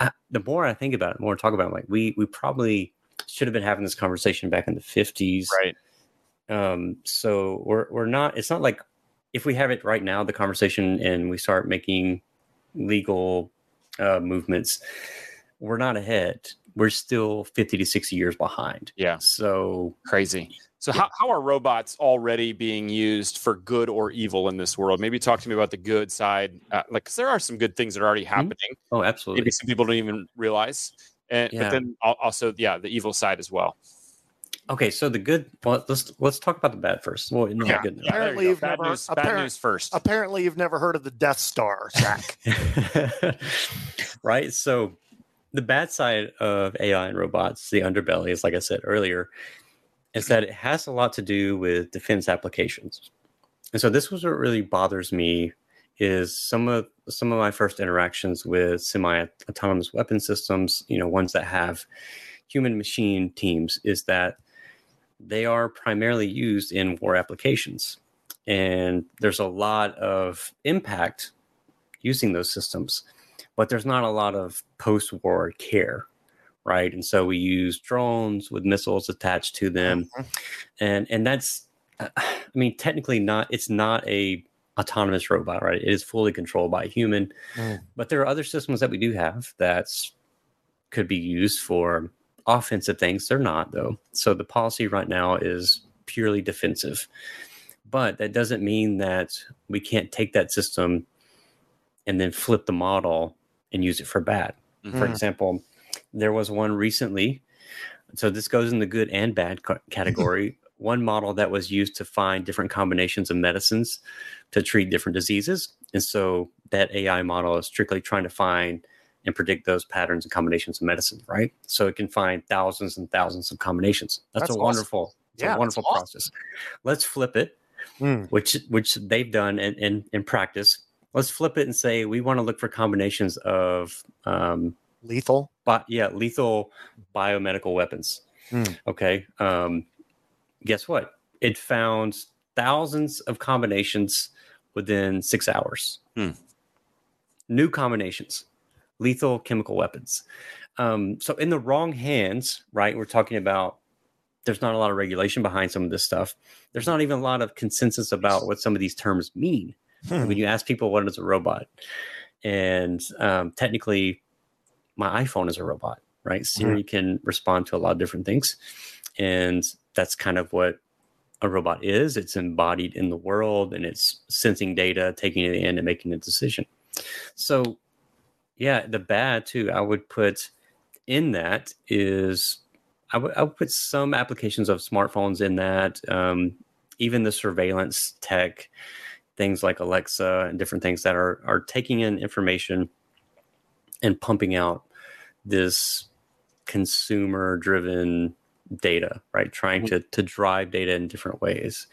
I, the more i think about it the more I talk about it like we we probably should have been having this conversation back in the 50s Right. um so we're we're not it's not like if we have it right now the conversation and we start making legal uh movements we're not ahead we're still 50 to 60 years behind Yeah. so Crazy. So how, how are robots already being used for good or evil in this world? Maybe talk to me about the good side. Uh, like, 'cause there are some good things that are already happening. oh absolutely Maybe some people don't even realize. And, Yeah. But then also, yeah, the evil side as well. okay so the good well let's let's talk about the bad first well no, Yeah. good Yeah, Apparently you go. you've bad never- news. Bad news first. Apparently, you've never heard of the Death Star, Zach. *laughs* right so the bad side of ai and robots the underbelly is like i said earlier is that it has a lot to do with defense applications and so this was what really bothers me is some of some of my first interactions with semi autonomous weapon systems you know ones that have human machine teams is that they are primarily used in war applications. And there's a lot of impact using those systems but there's not a lot of post-war care right? And so we use drones with missiles attached to them. And and that's uh, i mean technically not it's not a autonomous robot right? It is fully controlled by a human. Mm. but there are other systems that we do have that could be used for offensive things. They're not though. So the policy right now is purely defensive. But that doesn't mean that we can't take that system and then flip the model and use it for bad. For Mhm. example there was one recently. So this goes in the good and bad ca- category one model that was used to find different combinations of medicines to treat different diseases and so that ai model is strictly trying to find and predict those patterns and combinations of medicine right so it can find thousands and thousands of combinations that's, That's a awesome. wonderful it's Yeah, a wonderful awesome. process let's flip it Mm. which which they've done in, in in practice let's flip it and say we want to look for combinations of um Lethal. but yeah lethal biomedical weapons Hmm. okay um guess what? It found thousands of combinations within six hours. Hmm. new combinations lethal chemical weapons. Um so in the wrong hands right we're talking about there's not a lot of regulation behind some of this stuff. There's not even a lot of consensus about what some of these terms mean. Hmm. when you ask people what is a robot and um, technically my iphone is a robot right? Siri can respond to a lot of different things. And that's kind of what a robot is. It's embodied in the world and it's sensing data taking it in and making a decision. So yeah the bad too i would put in that is I would would put some applications of smartphones in that um, even the surveillance tech things like Alexa and different things that are are taking in information and pumping out this consumer driven data, right? Trying to to drive data in different ways.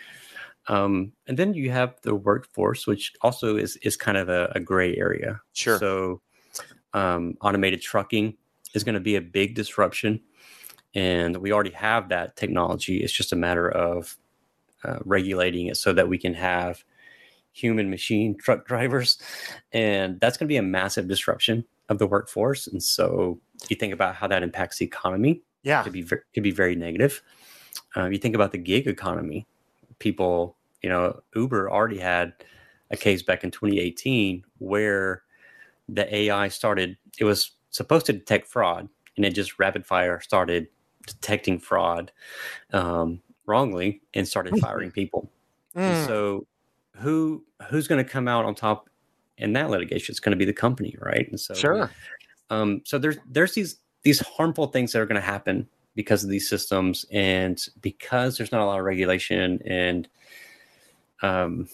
Um, and then you have the workforce, which also is is kind of a, a gray area. Sure. So um, automated trucking is going to be a big disruption, and we already have that technology. It's just a matter of uh, regulating it so that we can have human machine *laughs* truck drivers, and that's going to be a massive disruption of the workforce. And so you think about how that impacts the economy Yeah. could be could be very negative. Uh, you think about the gig economy. People, you know, Uber already had a case back in 2018 where the AI started. It was supposed to detect fraud, and it just rapid fire started detecting fraud um, wrongly and started firing people. Mm. so, who who's going to come out on top in that litigation? It's going to be the company, right? And so, Sure. um, so there's there's these these harmful things that are going to happen because of these systems, and because there's not a lot of regulation and um,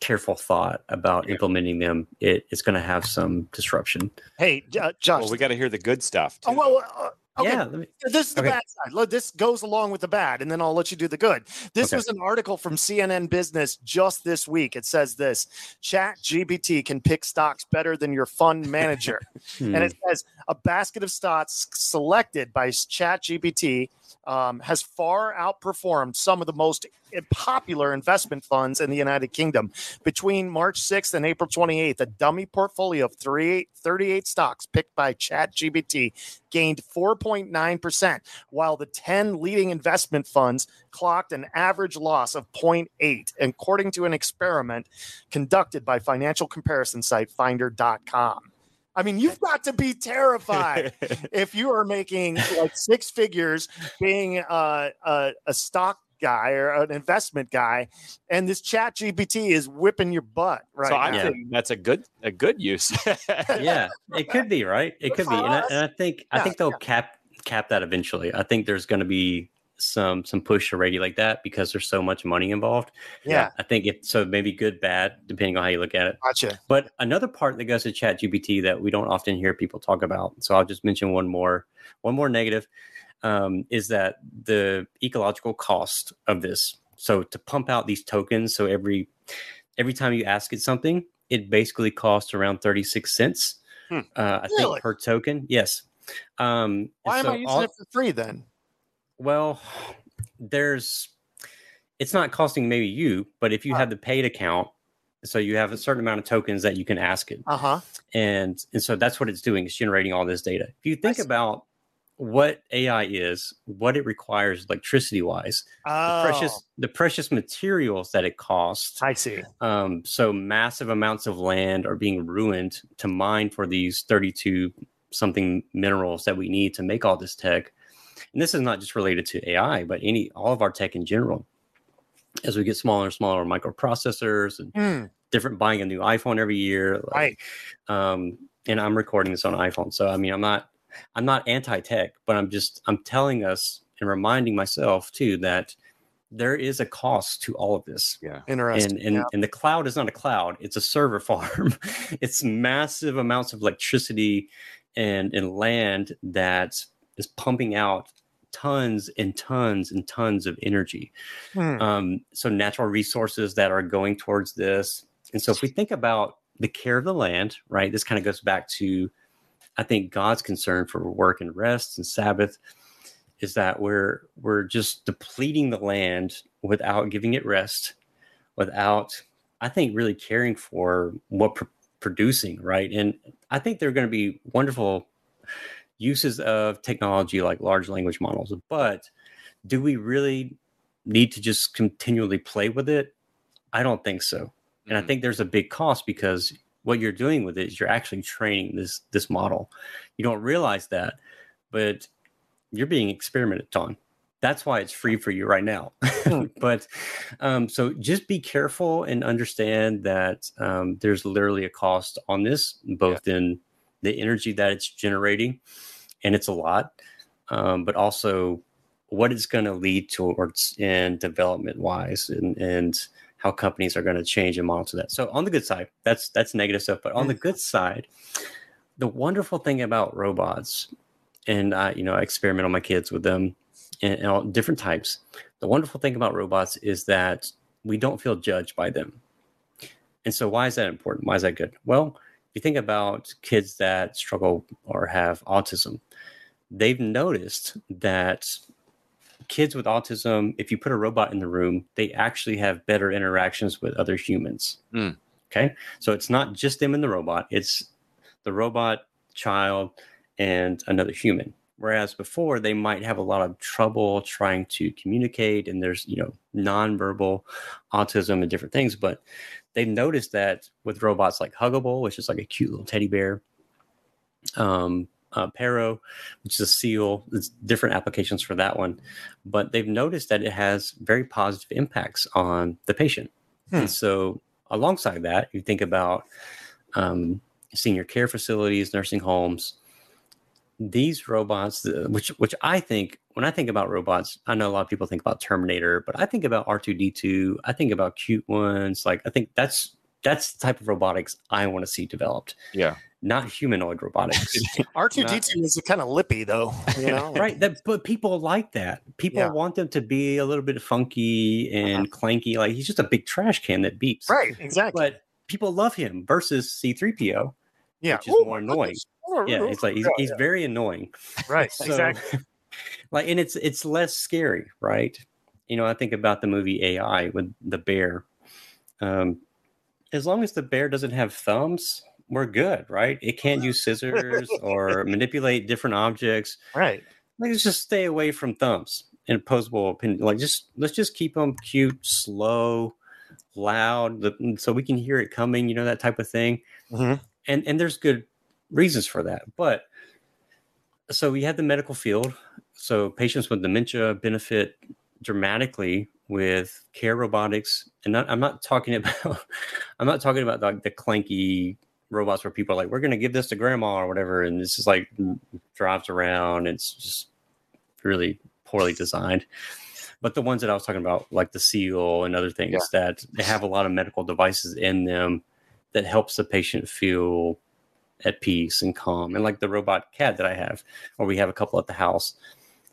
careful thought about implementing them, it, it's going to have some disruption. Hey, uh, Josh. Well, we got to hear the good stuff. oh, well, uh, okay. Yeah, let me- This is the Okay. bad side. Look, This goes along with the bad, and then I'll let you do the good. This Okay. was an article from CNN Business just this week. It says this Chat GPT can pick stocks better than your fund manager. *laughs* hmm, and it says a basket of stocks selected by Chat GPT um, has far outperformed some of the most popular investment funds in the United Kingdom. Between March 6th and April 28th, a dummy portfolio of 38, 38 stocks picked by Chat GPT gained 4.9%, while the 10 leading investment funds clocked an average loss of 0.8, according to an experiment conducted by financial comparison site finder.com. I mean, you've got to be terrified *laughs* if you are making like six figures being uh, a, a stock guy or an investment guy, and this chat GPT is whipping your butt right so I now. Yeah. think that's a good a good use. *laughs* yeah, it could be right. It could be, and I, and I think I think they'll cap cap that eventually. I think there's going to be some some push to regulate that because there's so much money involved. yeah, I think it so maybe good bad depending on how you look at it. gotcha. But another part that goes to Chat GPT that we don't often hear people talk about, so I'll just mention one more one more negative um, is that the ecological cost of this. So to pump out these tokens, so every every time you ask it something, it basically costs around thirty six cents. Hmm. Uh, I Really? think per token. Yes. Um, Why am so I using all- it for free then? Well, there's it's not costing maybe you, but if you Huh. have the paid account, so you have a certain amount of tokens that you can ask it Uh huh. and and so that's what it's doing it's generating all this data if you think about what ai is what it requires electricity wise the Oh, precious the precious materials that it costs I see. um, so massive amounts of land are being ruined to mine for these 32 something minerals that we need to make all this tech and this is not just related to ai but any all of our tech in general as we get smaller and smaller microprocessors and Hmm, different buying a new iphone every year like, right. um and i'm recording this on iphone so i mean i'm not i'm not anti-tech but i'm just i'm telling us and reminding myself too that there is a cost to all of this yeah. Interesting. and and, yeah. and the cloud is not a cloud it's a server *laughs* farm it's massive amounts of electricity and and land that is pumping out tons and tons and tons of energy. Hmm, um, so natural resources that are going towards this. And so if we think about the care of the land right this kind of goes back to i think god's concern for work and rest and sabbath is that we're we're just depleting the land without giving it rest without i think really caring for what pr- producing right? And i think there are going to be wonderful uses of technology like large language models but do we really need to just continually play with it? I don't think so. And i Mhm. think there's a big cost because what you're doing with it is you're actually training this this model. You don't realize that but you're being experimented on. That's why it's free for you right now. *laughs* But um, so just be careful and understand that um, there's literally a cost on this both in the energy that it's generating and it's a lot um, but also what it's going to lead towards in development wise and, and how companies are going to change and monitor that so on the good side that's that's negative stuff but on the good side the wonderful thing about robots, and I, you know, I experiment on my kids with them and, and all different types. The wonderful thing about robots is that we don't feel judged by them. And so, why is that important? Why is that good? Well, if you think about kids that struggle or have autism, they've noticed that kids with autism, if you put a robot in the room, they actually have better interactions with other humans. Mm. Okay. So it's not just them and the robot, it's the robot, child, and another human. Whereas before they might have a lot of trouble trying to communicate and there's, you know, nonverbal autism and different things. But they've noticed that with robots like Huggable, which is like a cute little teddy bear, um, uh, Paro, which is a seal. There's different applications for that one, but they've noticed that it has very positive impacts on the patient. Hmm. And so, alongside that, you think about um, senior care facilities, nursing homes. These robots, uh, which which I think when I think about robots, I know a lot of people think about Terminator, but I think about R two D two. I think about cute ones. Like I think that's that's the type of robotics I want to see developed Yeah. not humanoid robotics. *laughs* R two D two is kind of lippy though, you know. *laughs* right. That but people like that. People Yeah. want them to be a little bit funky and clanky. Like he's just a big trash can that beeps. Right. Exactly. But people love him versus C3PO. yeah. which is Oh, more annoying. goodness. Yeah, it's like he's, yeah, he's very annoying. right. *laughs* So, exactly. *laughs* like and it's it's less scary, right? You know, I think about the movie AI with the bear. Um as long as the bear doesn't have thumbs, we're good, right? It can't use scissors or *laughs* manipulate different objects. Right. let's just stay away from thumbs and opposable opinion. Like, just let's just keep them cute, slow, loud, the- so we can hear it coming. You know that type of thing. Mhm. And and there's good reasons for that. But so we have the medical field. So patients with dementia benefit dramatically with care robotics. And not, I'm not talking *laughs* about I'm not talking about like the clanky robots where people are like, we're going to give this to grandma or whatever, and this is like drives around. It's just really poorly designed. But the ones that I was talking about, like the seal and other things, that they have a lot of medical devices in them that helps the patient feel at peace and calm. And like the robot cat that I have, or we have a couple at the house,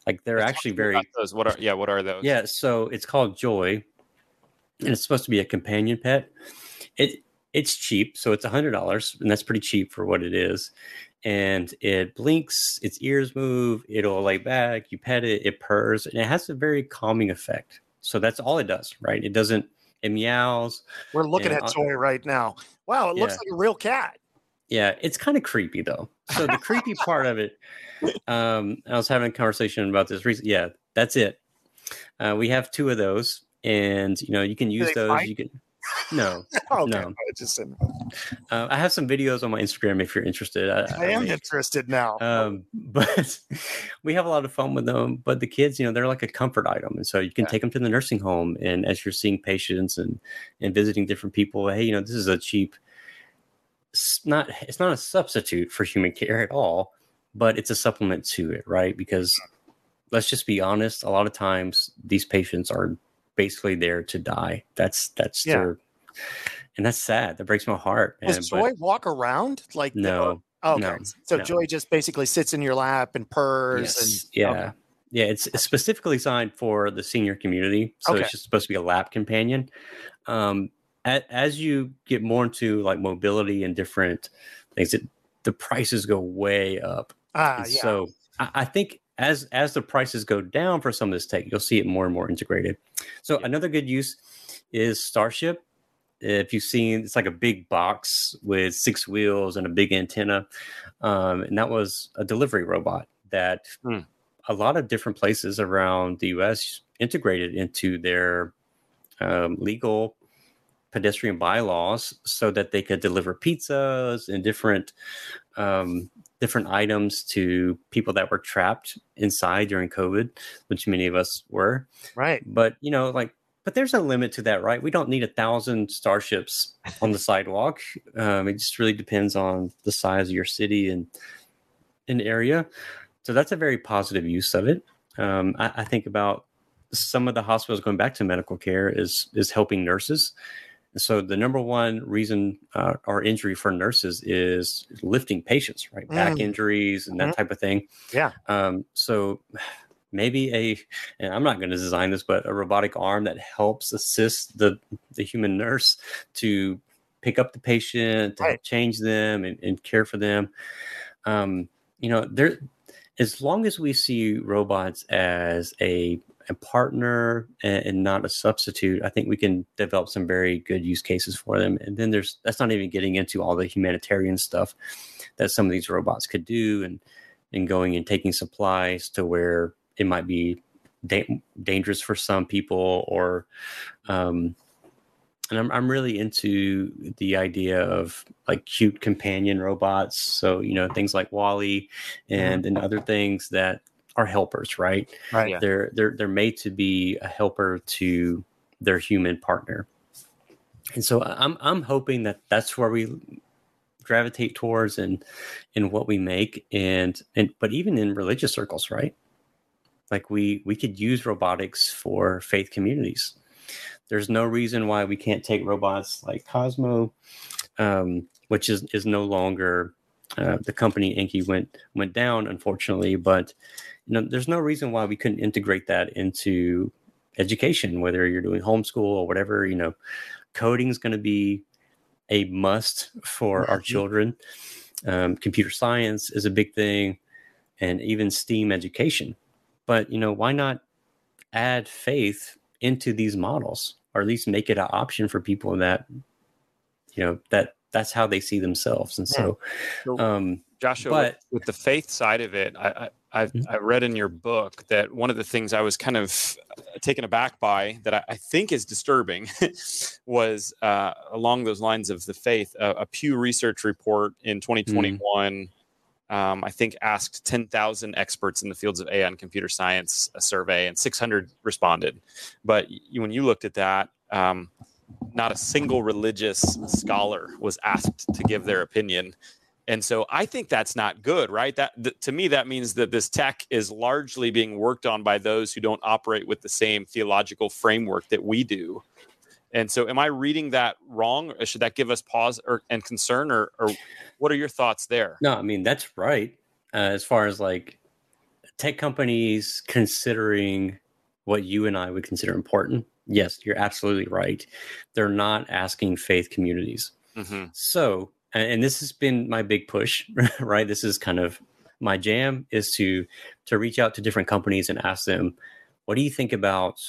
like they're Let's actually very about those. What are yeah? What are those? yeah, so it's called Joy, and it's supposed to be a companion pet. It it's cheap, so it's a hundred dollars, and that's pretty cheap for what it is. And it blinks, its ears move, it'll lay back, you pet it, it purrs, and it has a very calming effect. So that's all it does, right? It doesn't it meows. We're looking And at on- Joy right now. Wow, it looks Yeah. like a real cat. Yeah, it's kind of creepy though. So the creepy part of it, *laughs* um, I was having a conversation about this recently. Yeah, that's it. Uh, we have two of those, and you know you can use those. fight? You can no, *laughs* Okay, No. I just didn't- uh, I have some videos on my Instagram if you're interested. I, I am mean, interested now. um, *laughs* but we have a lot of fun with them. But the kids, you know, they're like a comfort item, and so you can Yeah. take them to the nursing home, and as you're seeing patients and and visiting different people, hey, you know, this is a cheap. It's not it's not a substitute for human care at all, but it's a supplement to it, right? Because let's just be honest, a lot of times these patients are basically there to die. That's that's Yeah. their, and that's sad. That breaks my heart. Does and- but Joy walk around like the- no, Oh, okay. no, so no. Joy just basically sits in your lap and purrs Yes. and yeah. okay. Yeah, it's it's specifically designed for the senior community, so Okay. it's just supposed to be a lap companion. Um, as you get more into like mobility and different things, it, the prices go way up. Ah, And yeah. So I, I think as as the prices go down for some of this tech, you'll see it more and more integrated. So another good use is Starship. If you've seen, it's like a big box with six wheels and a big antenna, um, and that was a delivery robot that Hmm. a lot of different places around the U.S. integrated into their um, legal pedestrian bylaws so that they could deliver pizzas and different um, different items to people that were trapped inside during COVID, which many of us were. right. But you know, like, but there's a limit to that, right? We don't need a thousand starships on the sidewalk. Um, it just really depends on the size of your city and an area. So that's a very positive use of it. Um, I, I think about some of the hospitals going back to medical care is is helping nurses So the number one reason uh, or injury for nurses is lifting patients, right? Back Mm. injuries and that Mhm. type of thing. Yeah. Um, so maybe a, and I'm not going to design this, but a robotic arm that helps assist the the human nurse to pick up the patient, to Right. change them, and, and care for them. Um, you know, there, as long as we see robots as a a partner and, and not a substitute, I think we can develop some very good use cases for them. And then there's that's not even getting into all the humanitarian stuff that some of these robots could do, and and going and taking supplies to where it might be da- dangerous for some people, or um, and I'm I'm really into the idea of like cute companion robots. So you know things like WALL-E and and other things that are helpers, right? Right. Yeah. They're they're they're made to be a helper to their human partner, and so I'm I'm hoping that that's where we gravitate towards and in what we make and and but even in religious circles, right? Like we we could use robotics for faith communities. There's no reason why we can't take robots like Cozmo, um, which is is no longer uh, the company Anki went went down, unfortunately. But you know, there's no reason why we couldn't integrate that into education, whether you're doing homeschool or whatever. You know, coding is going to be a must for our Mhm. children. Um, computer science is a big thing, and even STEAM education. But you know, why not add faith into these models, or at least make it an option for people that you know that that's how they see themselves. And so, So- um, Joshua, But- with, with the faith side of it, I, I I've, Mhm. I read in your book that one of the things I was kind of taken aback by that I, I think is disturbing *laughs* was uh, along those lines of the faith. A, a Pew Research report in 2021, um, I think, asked 10,000 experts in the fields of AI and computer science a survey, and 600 responded. But you, when you looked at that, um, not a single religious scholar was asked to give their opinion and so i think that's not good right that th- to me that means that this tech is largely being worked on by those who don't operate with the same theological framework that we do and so am i reading that wrong or should that give us pause or and concern or, or what are your thoughts there No, I mean that's right. Uh, as far as like tech companies considering what you and I would consider important, yes, you're absolutely right. They're not asking faith communities. Mhm. So, and, this has been my big push, *laughs* right? This is kind of my jam is to to reach out to different companies and ask them, what do you think about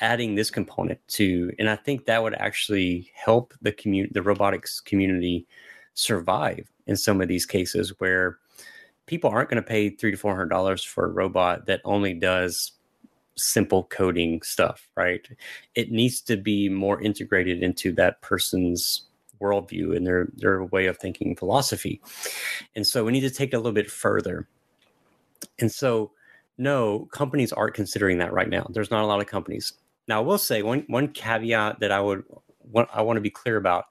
adding this component to? And I think that would actually help the community, the robotics community, survive in some of these cases where people aren't going to pay three to four hundred dollars for a robot that only does simple coding stuff, right? It needs to be more integrated into that person's worldview and their their way of thinking philosophy. And so we need to take it a little bit further. And so no, companies aren't considering that right now. There's not a lot of companies. Now I will say one one caveat that I would want I want to be clear about.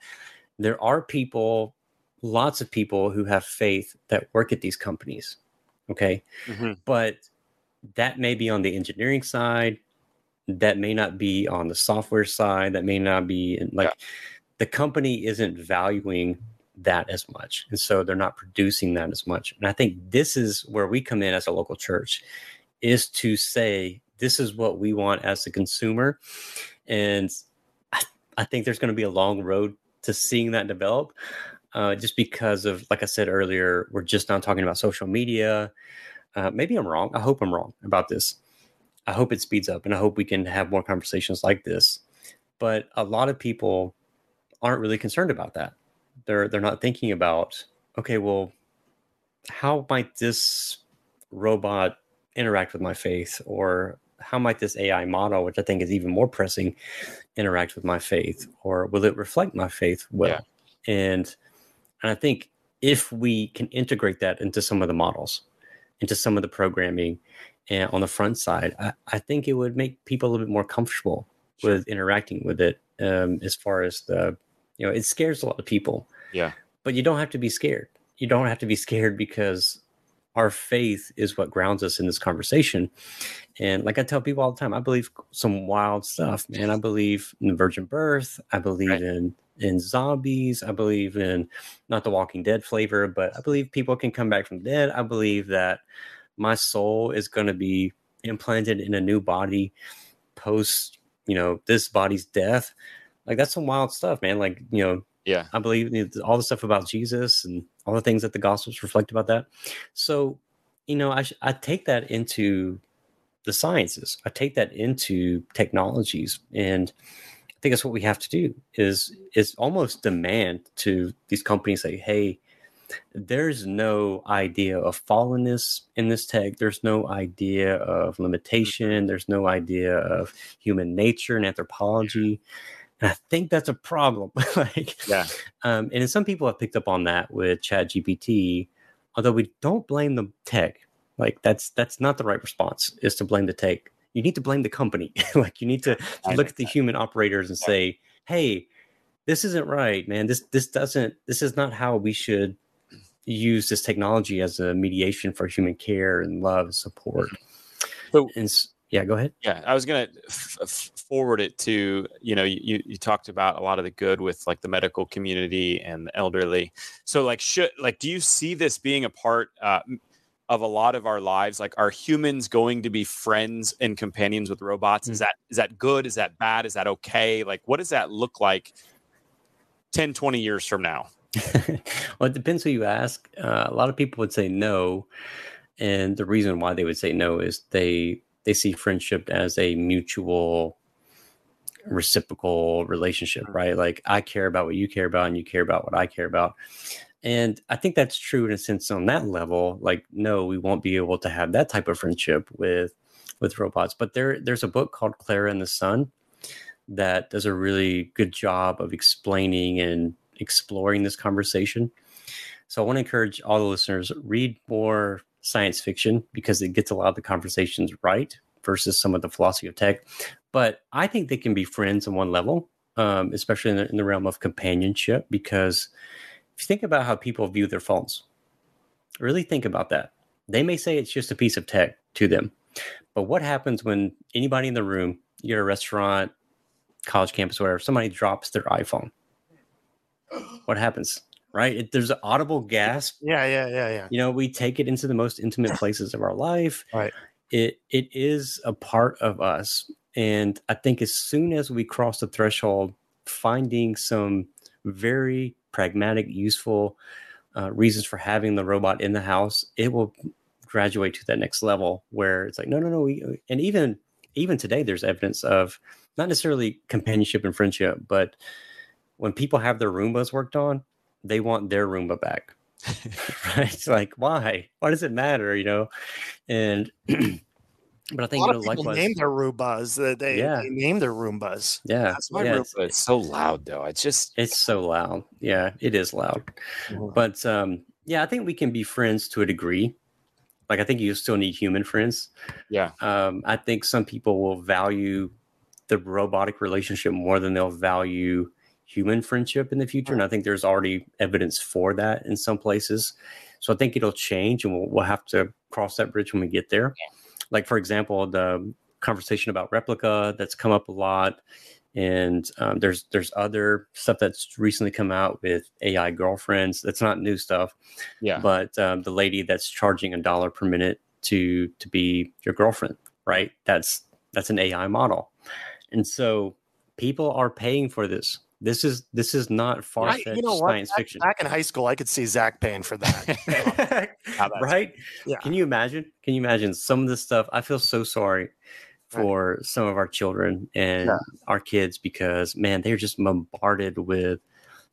There are people, lots of people who have faith that work at these companies. Okay Mhm. but that may be on the engineering side that may not be on the software side that may not be in, like the company isn't valuing that as much and so they're not producing that as much and i think this is where we come in as a local church is to say this is what we want as a consumer and i, I think there's going to be a long road to seeing that develop uh, just because of like i said earlier we're just not talking about social media uh, maybe I'm wrong. I hope I'm wrong about this. I hope it speeds up and I hope we can have more conversations like this. But a lot of people aren't really concerned about that. They're they're not thinking about, okay, well, how might this robot interact with my faith? Or how might this AI model, which I think is even more pressing, interact with my faith? Or will it reflect my faith well? And and I think if we can integrate that into some of the models, into some of the programming and on the front side, I, I think it would make people a little bit more comfortable with interacting with it. Um, as far as the, you know, it scares a lot of people. Yeah. But you don't have to be scared. You don't have to be *laughs* scared because our faith is what grounds us in this conversation. And like I tell people all the time, I believe some wild stuff, man. I believe in the virgin birth. I believe right. in in zombies. I believe in not the Walking Dead flavor, but I believe people can come back from the dead. I believe that my soul is going to be implanted in a new body post, you know, this body's death. Like that's some wild stuff, man. Like you know, yeah, I believe all the stuff about Jesus and all the things that the Gospels reflect about that. So, you know, I I take that into the sciences. I take that into technologies, and I think that's what we have to do. Is is almost demand to these companies say, hey. There's no idea of fallenness in this tech. There's no idea of limitation. Mm-hmm. There's no idea of human nature and anthropology. And I think that's a problem. *laughs* like, yeah. Um, and some people have picked up on that with Chat GPT, although we don't blame the tech. Like that's that's not the right response. Is to blame the tech. You need to blame the company. *laughs* like you need to look at the human operators and say, "Hey, this isn't right, man. This this doesn't. This is not how we should use this technology as a mediation for human care and love and support." So, and yeah, go ahead. Yeah, I was gonna f- f- forward it to you know you you talked about a lot of the good with like the medical community and the elderly. So like should like do you see this being a part uh, of a lot of our lives? Like are humans going to be friends and companions with robots? Mm-hmm. Is that is that good? Is that bad? Is that okay? Like what does that look like 10, 20 years from now? *laughs* well, it depends who you ask. Uh, a lot of people would say no. And the reason why they would say no is they they see friendship as a mutual reciprocal relationship mm. right? Like i care about what you care about and you care about what i care about. And i think that's true in a sense on that level like no we won't be able to have that type of friendship with with robots. But there there's a book called Klara and the sun that does a really good job of explaining and exploring this conversation. So i want to encourage all the listeners read more science fiction because it gets a lot of the conversations right versus some of the philosophy of tech. But I think they can be friends on one level, um, especially in the, in the realm of companionship. Because if you think about how people view their phones, really think about that. They may say it's just a piece of tech to them, but what happens when anybody in the room, you're at a restaurant, college campus, whatever, somebody drops their iPhone? What happens? Right? It, there's an audible gasp. Yeah, yeah, yeah, yeah. You know, we take it into the most intimate places of our life. Right. It it is a part of us, and I think as soon as we cross the threshold, finding some very pragmatic, useful uh, reasons for having the robot in the house, it will graduate to that next level where it's like, no, no, no. We, and even even today, there's evidence of not necessarily companionship and friendship, but when people have their Roombas worked on, they want their Roomba back. right? *laughs* *laughs* It's like, why? Why does it matter? You know? And *clears throat* but I think a lot you know, of people name their Roombas. They, yeah. they name their Roombas. Yeah, that's my yeah, Roomba. It's so loud though. It's just it's so loud. Yeah, it is loud. But um, yeah, I think we can be friends to a degree. Like I think you still need human friends. Yeah. Um, I think some people will value the robotic relationship more than they'll value human friendship in the future. And I think there's already evidence for that in some places. So I think it'll change and we'll, we'll have to cross that bridge when we get there. Like, for example, the conversation about Replika that's come up a lot. And um, there's there's other stuff that's recently come out with AI girlfriends. That's not new stuff, yeah. But um, the lady that's charging a dollar per minute to to be your girlfriend, right? That's that's an AI model, and so people are paying for this. This is this is not far fetched you know science back, fiction. Back in high school, I could see Zach paying for that. *laughs* right? Yeah. Can you imagine? Can you imagine some of this stuff? I feel so sorry for right. some of our children and yeah. our kids because man, they're just bombarded with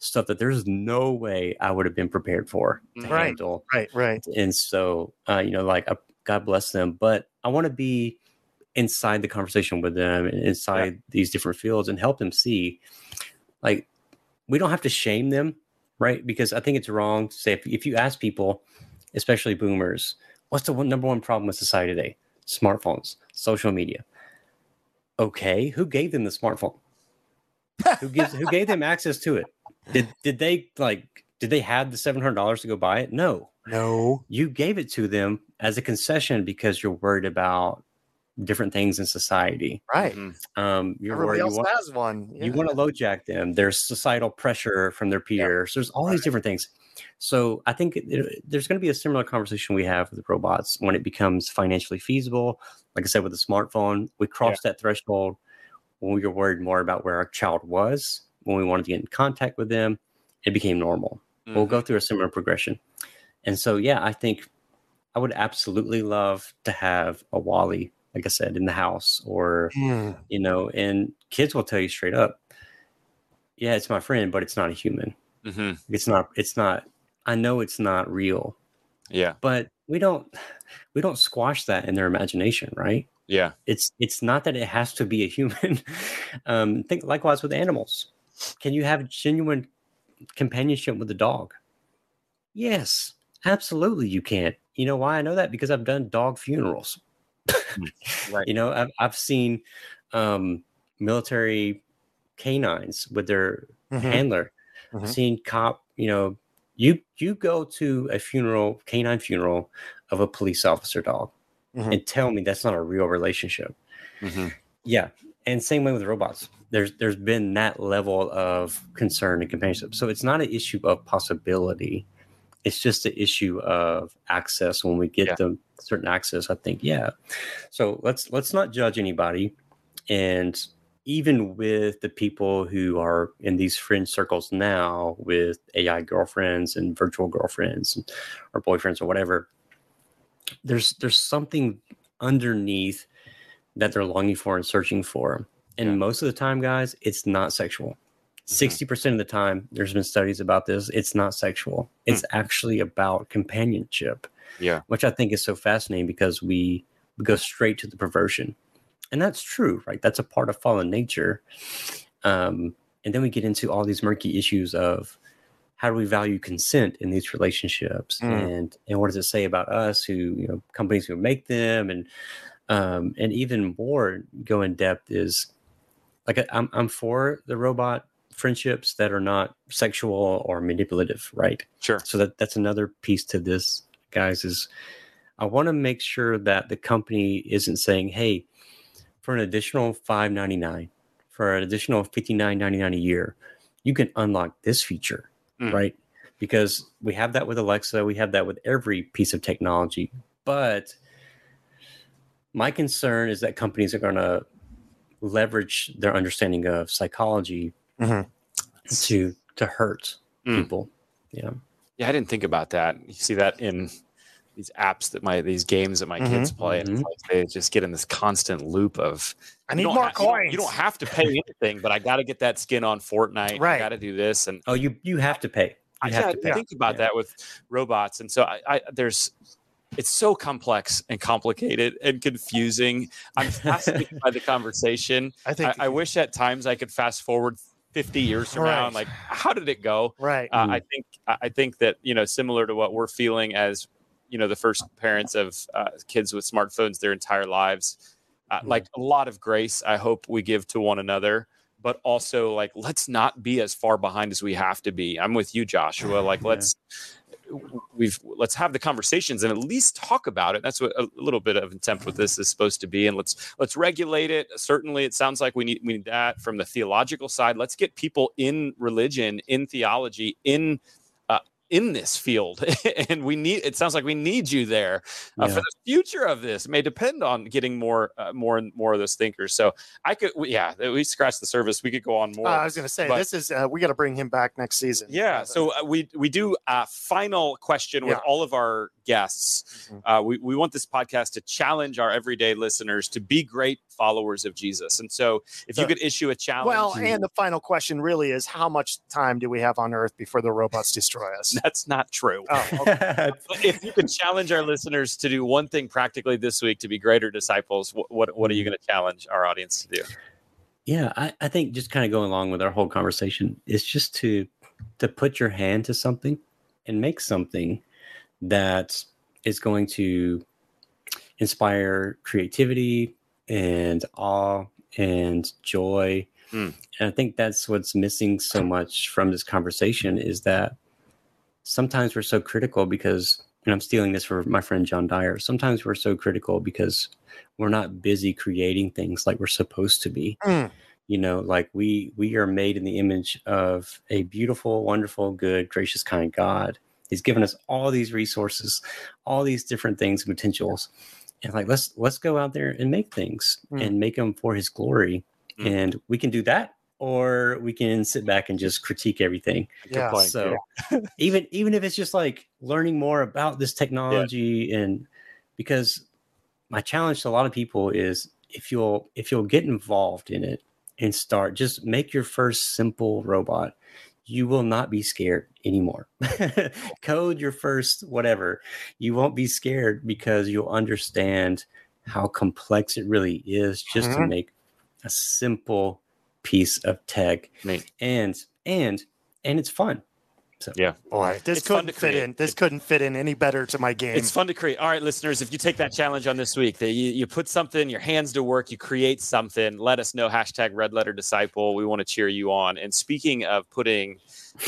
stuff that there's no way I would have been prepared for to right. handle. Right, right. And so, uh, you know, like uh, God bless them, but I want to be inside the conversation with them and inside yeah. these different fields and help them see like we don't have to shame them, right? Because I think it's wrong to say if, if you ask people, especially boomers, what's the one, number one problem with society today? Smartphones, social media. Okay, who gave them the smartphone? who gives who gave them access to it? Did did they like did they have the seven hundred dollars to go buy it? No. No. You gave it to them as a concession because you're worried about different things in society. Right. Mhm. Um, you're Everybody worried else you want, has one. you want to LoJack them. There's societal pressure from their peers. There's all these different things. So I think it, it- there's going to be a similar conversation we have with robots when it becomes financially feasible. Like I said, with the smartphone, we crossed that threshold when we were worried more about where our child was, when we wanted to get in contact with them. It became normal. We'll Mm-hmm. go through a similar progression. And so, yeah, I think I would absolutely love to have a WALL-E, like I said, in the house or Hmm. you know, and kids will tell you straight up, yeah, it's my friend, but it's not a human. Mhm. It's not, it's not, I know it's not real, Yeah. but we don't, *sighs* we don't squash that in their imagination, right? Yeah. It's, it's not that it has to be a human. *laughs* um, think likewise with animals. Can you have genuine companionship with a dog? Yes, absolutely you can. You know why I know that? Because I've done dog funerals. *laughs* Right. You know, I've I've seen um, military canines with their Mhm. handler. Mhm. I've seen cop. You know, you you go to a funeral, canine funeral of a police officer dog, Mhm. and tell me that's not a real relationship. Mhm. Yeah, and same way with robots. There's there's been that level of concern and companionship. So it's not an issue of possibility. It's just the issue of access. When we get Yeah. the certain access, I think, yeah. So let's let's not judge anybody. And even with the people who are in these fringe circles now with AI girlfriends and virtual girlfriends and, or boyfriends or whatever, there's there's something underneath that they're longing for and searching for. And Yeah. most of the time, guys, it's not sexual. 60% of the time, there's been studies about this, it's not sexual. It's actually about companionship, Yeah. which I think is so fascinating because we, we go straight to the perversion. And that's true, right? That's a part of fallen nature. Um, and then we get into all these murky issues of how do we value consent in these relationships Mm. and and what does it say about us who you know companies who make them and um, and even more go in depth is like I'm I'm for the robot friendships that are not sexual or manipulative, right? Sure. So that that's another piece to this, guys. Is I want to make sure that the company isn't saying, "Hey, for an additional five ninety nine, for an additional fifty nine ninety nine a year, you can unlock this feature, Mm. right?" Because we have that with Alexa, we have that with every piece of technology, but my concern is that companies are going to leverage their understanding of psychology Mhm. to to hurt Mm. people. Yeah. Yeah, I didn't think about that. You see that in these apps that my these games that my kids play, and it's Mhm. like they just get in this constant loop of I you need don't more ha- you don't- coins. You don't, have to pay anything, but I got to get that skin on Fortnite. I Right. got to do this, and Oh, you you have to pay. I, have yeah, to pay. think about Yeah. that with robots, and so I, I there's it's so complex and complicated and confusing. I'm fascinated by the conversation. I think. I, I wish at times I could fast forward 50 years from now and like, how did it go? right. Uh, Mm. I think I think that you know, similar to what we're feeling as you know, the first parents of uh, kids with smartphones their entire lives, uh, Mhm. like a lot of grace. I hope we give to one another, but also like let's not be as far behind as we have to be. I'm with you, Joshua. Like *laughs* Yeah. let's we've let's have the conversations and at least talk about it. That's what a little bit of intent with this is supposed to be and let's let's regulate it. Certainly it sounds like we need we need that from the theological side. Let's get people in religion in theology in in this field *laughs* and we need it sounds like we need you there uh, Yeah. for the future of this may depend on getting more uh, more and more of those thinkers so i could we, yeah we scratched the surface we could go on more Uh, I was going to say but- this is uh, we got to bring him back next season. yeah. So uh, we we do a final question with all of our guests. Mhm. Uh, we we want this podcast to challenge our everyday listeners to be great followers of Jesus. And so, if you could issue a challenge, Well, and the final question really is how much time do we have on Earth before the robots destroy us? *laughs* that's not true. Oh, *laughs* okay. If you could challenge our listeners to do one thing practically this week to be greater disciples, what what, what are you going to challenge our audience to do? Yeah, I, I think just kind of going along with our whole conversation is just to to put your hand to something and make something that is going to inspire creativity and awe and joy. Hmm. And I think that's what's missing so much from this conversation is that sometimes we're so critical because and I'm stealing this for my friend John Dyer. Sometimes we're so critical because we're not busy creating things like we're supposed to be. Mm. You know, like we we are made in the image of a beautiful, wonderful, good, gracious, kind God. He's given us all these resources, all these different things and potentials. And like let's let's go out there and make things Mm. and make them for his glory. Mm. And we can do that or we can sit back and just critique everything. Yeah. point. So *laughs* even even if it's just like learning more about this technology and because my challenge to a lot of people is if you'll if you'll get involved in it and start just make your first simple robot you will not be scared anymore *laughs* code your first whatever you won't be scared because you'll understand how complex it really is just to Mhm. make a simple piece of tech Neat. and and and it's fun so Yeah. Boy, this It's couldn't fit in. This couldn't fit in any better to my game. It's fun to create. All right, listeners, if you take that challenge on this week, that you, you put something, your hands to work, you create something, let us know. Hashtag red letter disciple. We want to cheer you on. And speaking of putting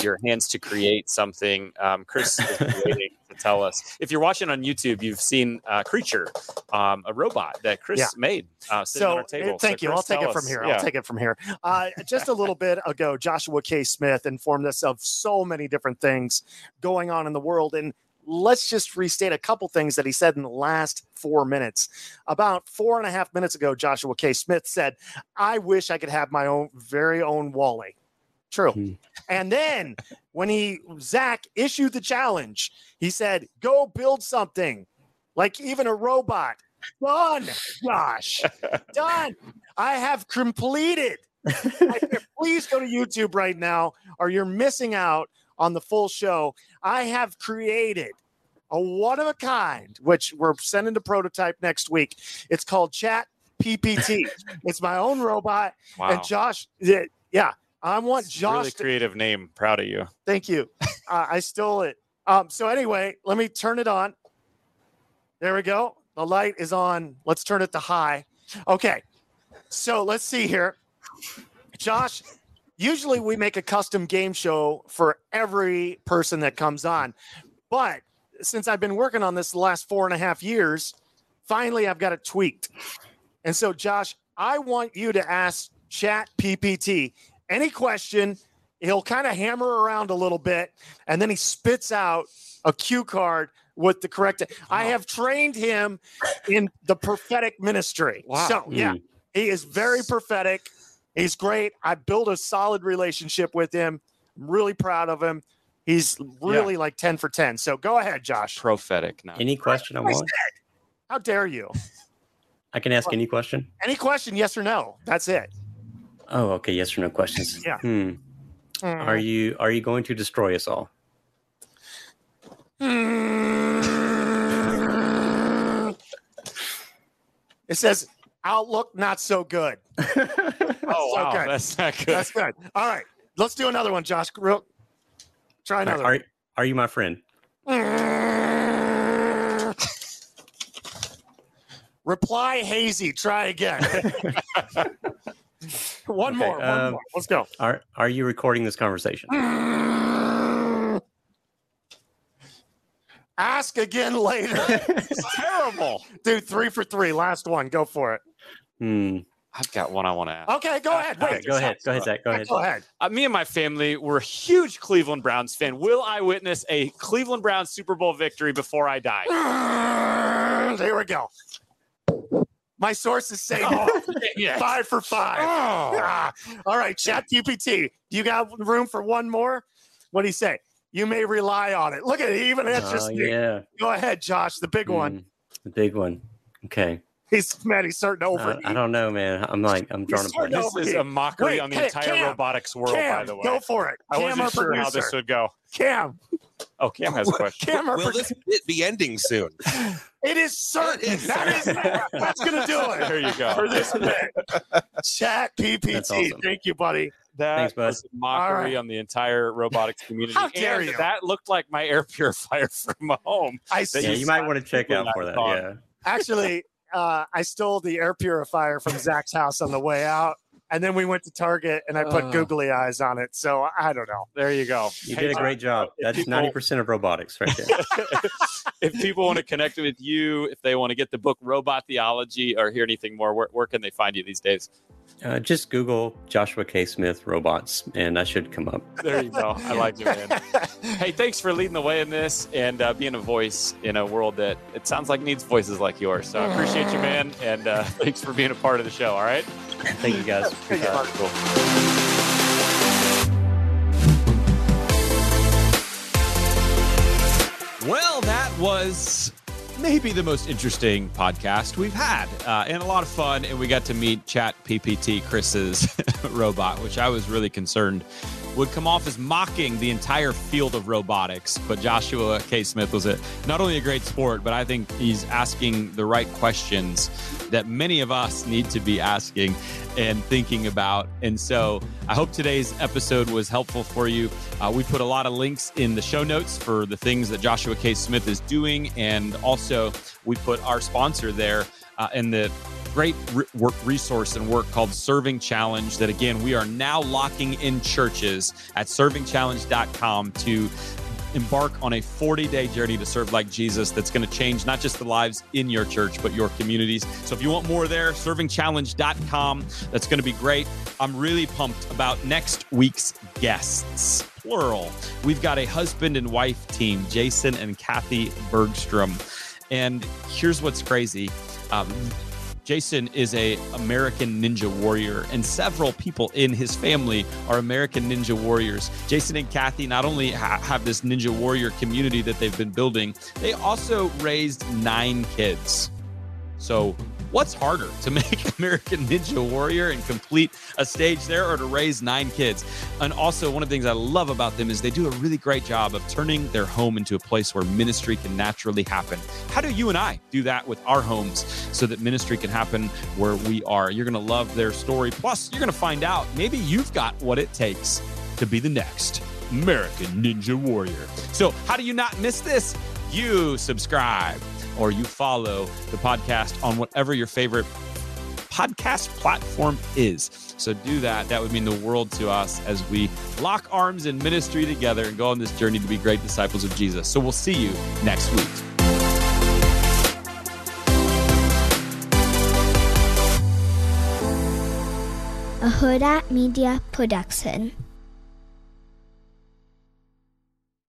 your hands to create something, um, Chris is waiting to tell us. If you're watching on YouTube, you've seen a Creature, um, a robot that Chris Yeah. made uh, sitting on so our table. uh, thank So, you. I'll take it from here. Yeah. I'll take it from here. Uh, just a little bit ago, Joshua K. Smith informed us of so many different things going on in the world. And let's just restate a couple things that he said in the last four minutes. About four and a half minutes ago, Joshua K. Smith said, I wish I could have my own very own WALL-E. True. Hmm. And then when he Zach issued the challenge, he said, Go build something, like even a robot. Done, Josh. *laughs* Done. I have completed. *laughs* Please go to YouTube right now, or you're missing out on the full show. I have created a one of a kind, which we're sending to prototype next week. It's called Chat PPT. *laughs* it's my own robot, Wow. and Josh. Yeah, yeah, I want It's Josh. really to- creative name. Proud of you. Thank you. Uh, I stole it. Um, so anyway, let me turn it on. There we go. The light is on. Let's turn it to high. Okay. So let's see here. Josh, usually we make a custom game show for every person that comes on. But since I've been working on this the last four and a half years, finally I've got it tweaked. And so, Josh, I want you to ask Chat PPT any question. He'll kind of hammer around a little bit, and then he spits out a cue card with the correct. I have trained him in the prophetic ministry. Wow. So, yeah, Mm. he is very prophetic. He's great. I built a solid relationship with him. I'm really proud of him. He's really like 10 for 10. So go ahead, Josh. Prophetic. Not any question i I want How dare you? i can ask any question Any question, yes or no? That's it. Oh okay yes or no questions Yeah. hmm. are you are you going to destroy us all It says outlook not so good. *laughs* Oh, So wow. good. That's not good. That's good. All right. Let's do another one, Josh. Real, try are, another. are, are you my friend *laughs* Reply hazy. Try again. *laughs* one Okay, more. One um, more. Let's go. are are you recording this conversation *laughs* Ask again later. *laughs* It's terrible. Dude, three for three. Last one. Go for it. hmm. I've got one I want to ask. Okay, go ahead. Wait, okay go ahead go ahead zach go ahead Go ahead. Uh, me and my family were huge Cleveland Browns fan. Will I witness a Cleveland Browns Super Bowl victory before I die? *laughs* There we go. My sources say *laughs* *laughs* yes. five for five. Oh. Ah, all right, Chat GPT. You got room for one more? What do you say? You may rely on it. Look at it. Even answers oh, me. yeah Go ahead, Josh. The big one. Hmm. the big one okay He's man. He's starting over. Uh, I don't know, man. I'm like, I'm drawing a Sorry, blank. This is a mockery Wait, on the Cam- entire Cam, robotics world, Cam, by the way. go for it. I Cam, wasn't our sure how this would go. Cam, Oh, Cam has a *laughs* question. Cam, our Will producer. this be ending soon? *laughs* It is certain. It is That is that's gonna do it. There you go. for this *laughs* bit. Chat PPT. Awesome. Thank you, buddy. That Thanks, bud. was a mockery All right. on the entire robotics community. How dare and you. That looked like my air purifier from home. I see. Yeah, you you might want to check out for that that. dog. Yeah. Actually, uh, I stole the air purifier from Zach's house on the way out. and then we went to Target and I put Uh. googly eyes on it. So I don't know. There you go. You Hey, did a great job. That's people- ninety percent of robotics right there. *laughs* if people want to connect with you, if they want to get the book Robot Theology or hear anything more, where, where can they find you these days? Uh, just Google Joshua K. Smith robots, and I should come up. There you go. I like it, man. *laughs* Hey, thanks for leading the way in this and uh, being a voice in a world that it sounds like needs voices like yours. So I appreciate you, man. And uh, *laughs* thanks for being a part of the show. All right. Thank you guys. Thank you, cool. Well, that was maybe the most interesting podcast we've had, uh, and a lot of fun. And we got to meet Chat PPT Chris's *laughs* robot, which I was really concerned would come off as mocking the entire field of robotics. But Joshua K. Smith was a, not only a great sport, but I think he's asking the right questions that many of us need to be asking and thinking about. And so I hope today's episode was helpful for you. Uh, we put a lot of links in the show notes for the things that Joshua K. Smith is doing. And also, we put our sponsor there uh, in the great re- work resource and work called Serving Challenge that again we are now locking in churches at servingchallenge.com to embark on a 40 day journey to serve like Jesus that's going to change not just the lives in your church, but your communities. So if you want more there, servingchallenge.com. That's going to be great. I'm really pumped about next week's guests, plural. We've got a husband and wife team, Jason and Kathy Bergstrom. And here's what's crazy. Um, Jason is a American Ninja Warrior, and several people in his family are American Ninja Warriors. Jason and Kathy not only ha- have this Ninja Warrior community that they've been building, they also raised nine kids. So, what's harder to make *laughs* American Ninja Warrior and complete a stage there or to raise nine kids? And also, one of the things I love about them is they do a really great job of turning their home into a place where ministry can naturally happen. How do you and I do that with our homes so that ministry can happen where we are? You're going to love their story. Plus, you're going to find out maybe you've got what it takes to be the next American Ninja Warrior. So, how do you not miss this? You subscribe or you follow the podcast on whatever your favorite podcast platform is. So do that. That would mean the world to us as we lock arms in ministry together and go on this journey to be great disciples of Jesus. So we'll see you next week. a Huda Media Production.